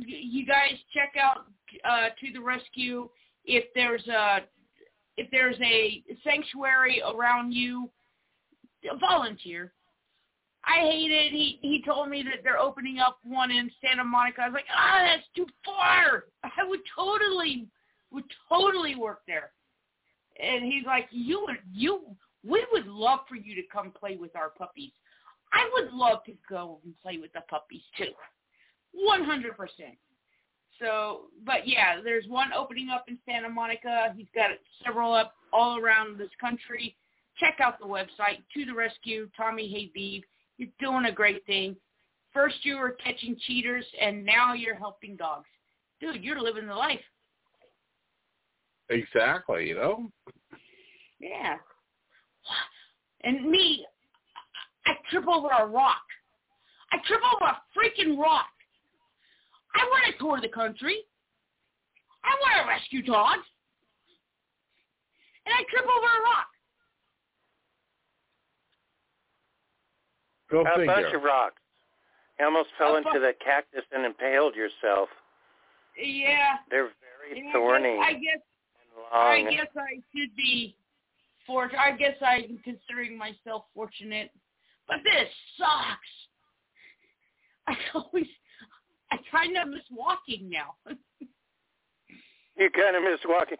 you guys check out uh, to the rescue if there's a if there's a sanctuary around you, volunteer. I hate it. He he told me that they're opening up one in Santa Monica. I was like, ah, that's too far. I would totally would totally work there. And he's like, you would, you, we would love for you to come play with our puppies. I would love to go and play with the puppies too. 100%. So, but yeah, there's one opening up in Santa Monica. He's got several up all around this country. Check out the website, To the Rescue, Tommy Habeeb. You're doing a great thing. First you were catching cheaters, and now you're helping dogs. Dude, you're living the life. Exactly, you know? Yeah. And me, I trip over a rock. I trip over a freaking rock. I want to tour the country. I want to rescue dogs. And I trip over a rock. Go a figure. bunch of rocks. You almost fell A into the cactus and impaled yourself. Yeah. They're very And I thorny guess, I guess and I guess I should be for I guess I'm considering myself fortunate. But this sucks. (laughs) I always I kind of miss walking now. (laughs) You kind of miss walking.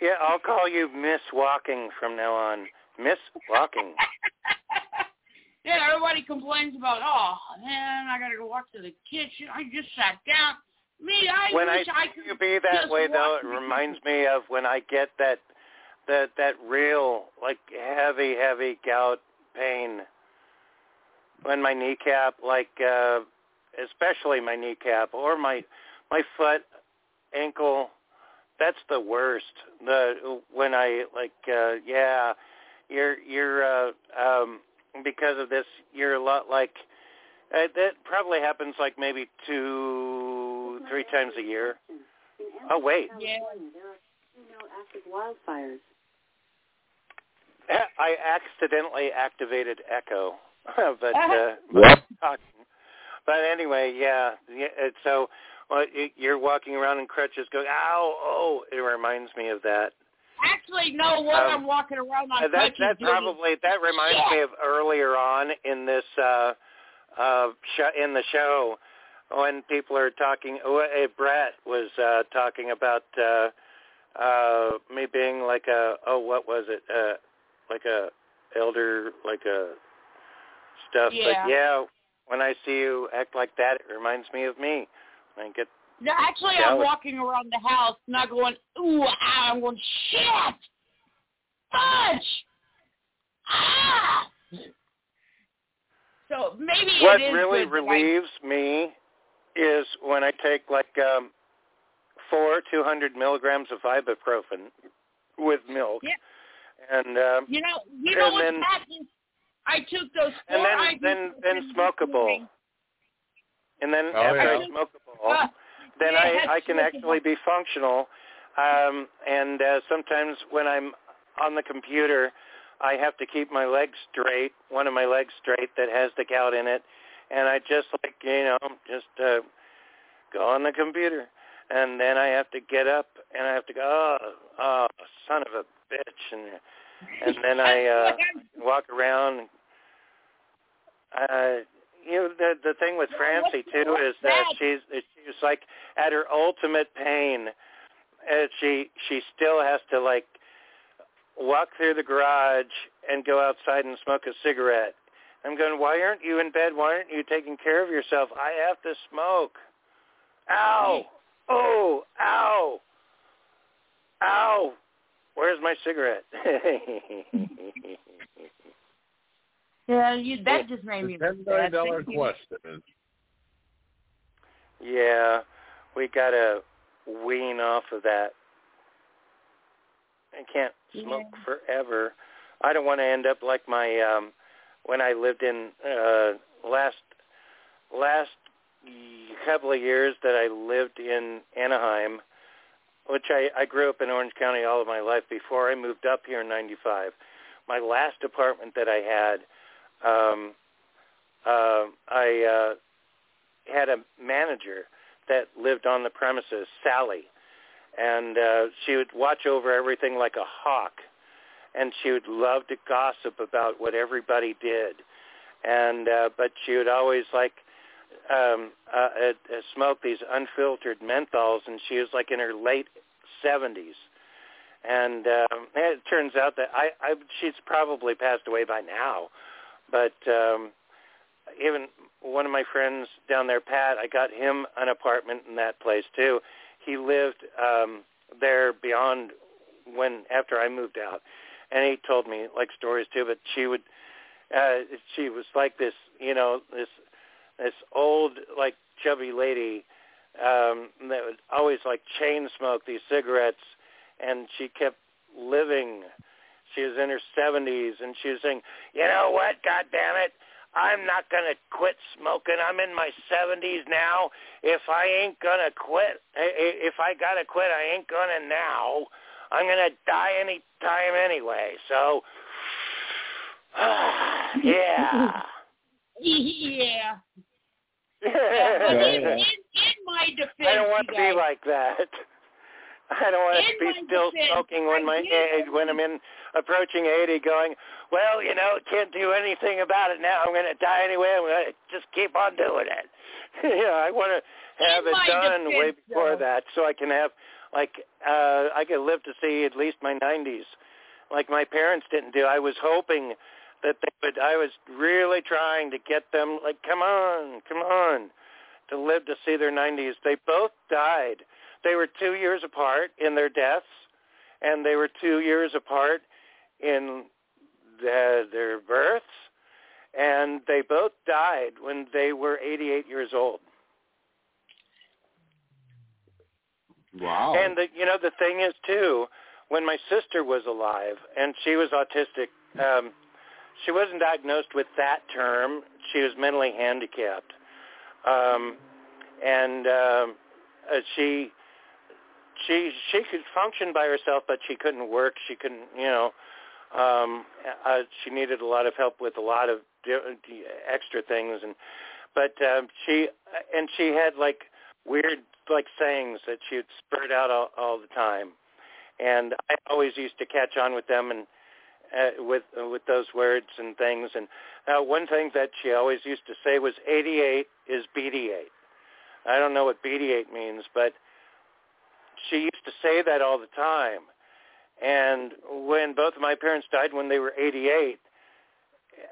Yeah, I'll call you Miss Walking from now on. Miss Walking. (laughs) yeah, everybody complains about, oh man, I gotta go walk to the kitchen. I just sat down. Me, I when I wish I see could you be that way, though, it reminds me of when I get that that that real like heavy, heavy gout pain when my kneecap, like uh especially my kneecap or my my foot, ankle. That's the worst. The when I like, uh yeah, you're you're uh um because of this, you're a lot like. Uh, that probably happens like maybe two, three times a year. Oh wait, Yeah. active wildfires. I accidentally activated Echo, (laughs) but uh, (laughs) What? But anyway, yeah. yeah so well, you're walking around in crutches, going, "Ow, oh!" It reminds me of that. Actually, no. What Um, I'm walking around on that that probably that reminds me of earlier on in this uh uh sh- in the show when people are talking oh, Brett was uh talking about uh uh me being like a oh what was it uh like a elder like a stuff Yeah. but yeah when I see you act like that it reminds me of me I get No, actually, I'm jealous. walking around the house, not going, ooh, ah, I'm going, shit, fudge, ah. So maybe what it is really good that I- relieves me is when I take like um four two hundred milligrams of ibuprofen with milk. Yeah. And um You know, you know and what's then- happening? I took those four and then ibuprofen then then this smoke a bowl. And then Oh, after yeah. I smoke a bowl, Uh, then I I can actually be functional. Um and uh sometimes when I'm on the computer I have to keep my legs straight, one of my legs straight that has the gout in it, and I just like, you know, just uh go on the computer. And then I have to get up and I have to go, oh, oh son of a bitch and and then I (laughs) uh walk around uh you know the the thing with Francie too is that she's she's like at her ultimate pain and she she still has to like walk through the garage and go outside and smoke a cigarette. I'm going, why aren't you in bed? Why aren't you taking care of yourself? I have to smoke. Ow. Oh, ow. Ow. Where's my cigarette? (laughs) Yeah, you, that just made me Ten sad. million dollar question. yeah, we got to wean off of that. I can't smoke forever. I don't want to end up like my um when I lived in uh last last couple of years that I lived in Anaheim, which I I grew up in Orange County all of my life before I moved up here in 95. My last apartment that I had um uh I uh had a manager that lived on the premises, Sally and uh, she would watch over everything like a hawk, and she would love to gossip about what everybody did, and uh, but she would always like um, uh, uh, uh, smoke these unfiltered menthols, and she was like in her late 70s, and um, it turns out that I, I she's probably passed away by now, but um, even one of my friends down there, Pat, I got him an apartment in that place too. He lived um, there beyond when after I moved out, and he told me like stories too. But she would, uh, she was like this, you know, this this old like chubby lady um, that would always like chain smoke these cigarettes, and she kept living. She was in her seventies, and she was saying, "You know what? God damn it! I'm not gonna quit smoking. I'm in my seventies now. If I ain't gonna quit, if I gotta quit, I ain't gonna now. I'm gonna die any time anyway. So, (sighs) yeah. (laughs) yeah. (laughs) Yeah, in, in, in my defense, I don't want to you be like that. I don't want to be still smoking when my did- when I'm in approaching 80, going, well, you know, can't do anything about it now. I'm going to die anyway. I'm going to just keep on doing it. (laughs) know, I want to have In it done way before though. that, so I can have like uh I could live to see at least my 90s, like my parents didn't do. I was hoping that they would. I was really trying to get them like, come on, come on, to live to see their 90s. They both died. They were two years apart in their deaths, and they were two years apart in the, their births, and they both died when they were 88 years old. Wow. And the, you know the thing is too, when my sister was alive and she was autistic, um, she wasn't diagnosed with that term. She was mentally handicapped, um, and um, uh, she she she could function by herself, but she couldn't work. She couldn't, you know. Um, uh, she needed a lot of help with a lot of extra things, and but um, she and she had like weird like sayings that she would spurt out all, all the time, and I always used to catch on with them and uh, with uh, with those words and things. And uh, one thing that she always used to say was 88 is BD8. I don't know what BD8 means, but she used to say that all the time. And when both of my parents died when they were 88,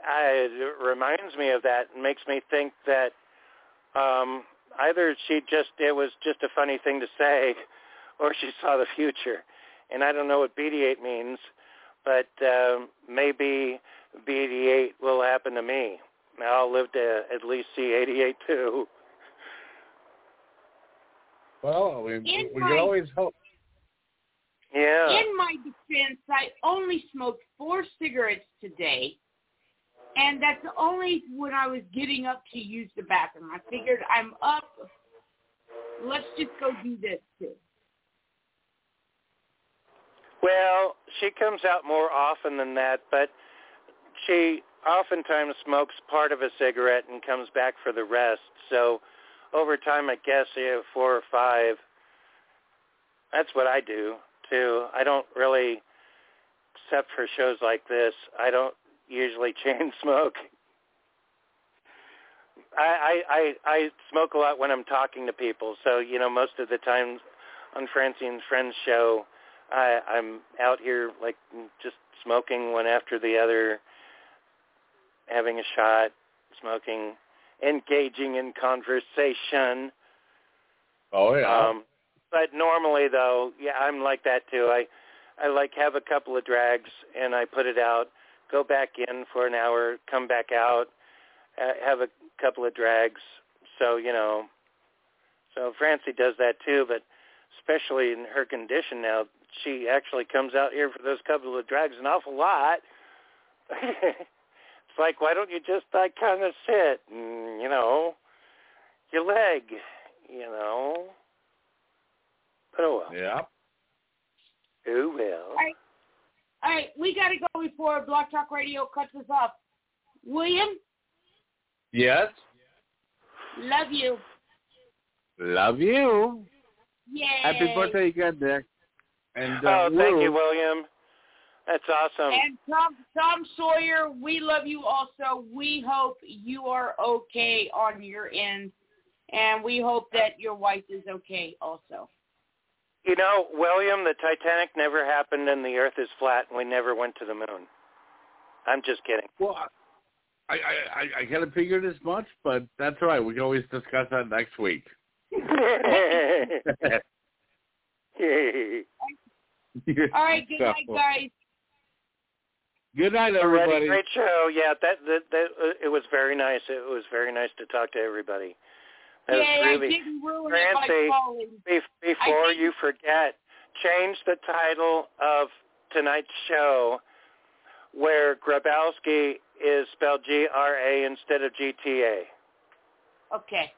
I, it reminds me of that and makes me think that um, either she just it was just a funny thing to say, (laughs) or she saw the future. And I don't know what BD8 means, but um, maybe BD8 will happen to me. I'll live to at least see 88 too. Well, we, In we my- can always hope. Yeah. In my defense, I only smoked four cigarettes today, and that's only when I was getting up to use the bathroom. I figured I'm up. Let's just go do this too. Well, she comes out more often than that, but she oftentimes smokes part of a cigarette and comes back for the rest. So over time, I guess you have four or five. That's what I do too. I don't really, except for shows like this, I don't usually (laughs) chain smoke. I, I I smoke a lot when I'm talking to people. So you know, most of the time on Francine's Friends show, I, I'm out here like just smoking one after the other, having a shot, smoking, engaging in conversation. Oh yeah. Um, but normally though, yeah, I'm like that too. I I like have a couple of drags and I put it out, go back in for an hour, come back out, uh, have a couple of drags. So you know, so Francie does that too. But especially in her condition now, she actually comes out here for those couple of drags an awful lot. (laughs) it's like, why don't you just like kind of sit and you know, your leg, you know. But oh well. Yeah. Who will? All right, all right, we got to go before BlogTalkRadio cuts us off. William, Yes. love you. Love you. Yay. Happy birthday again, Dick. And Oh, uh, thank Lou, you, William. That's awesome. And Tom, Tom Sawyer, we love you also. We hope you are okay on your end, and we hope that your wife is okay also. You know, William, the Titanic never happened and the Earth is flat and we never went to the moon. I'm just kidding. Well, I I I, I kind of figured as much, but that's all right. We can always discuss that next week. (laughs) (laughs) All right, good night, guys. Good night, Alrighty, everybody. Great show. Yeah, that that, that uh, it was very nice. It was very nice to talk to everybody. That was yeah, really I didn't ruin it by be- before you forget, change the title of tonight's show where Grabowsky is spelled G-R-A instead of G-T-A. Okay.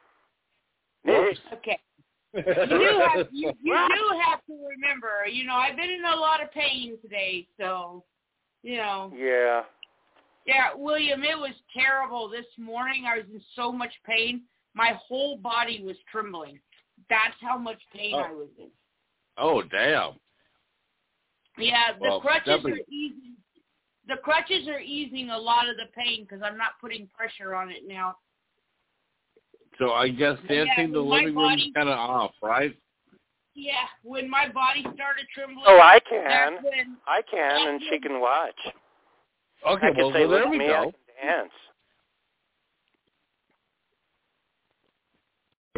Whoops. (laughs) Okay. You do have you, you (laughs) do have to remember, you know, I've been in a lot of pain today, so you know. Yeah. Yeah, William, it was terrible this morning. I was in so much pain. My whole body was trembling. That's how much pain Oh. I was in. Oh damn! Yeah, the Well, crutches definitely- are easing. The crutches are easing a lot of the pain because I'm not putting pressure on it now. So I guess Yeah, dancing the my living room's body- kind of off, right? Yeah, when my body started trembling. Oh, I can. When I can, and she can watch. Okay, I can well, say, so there we at me, I go. can dance.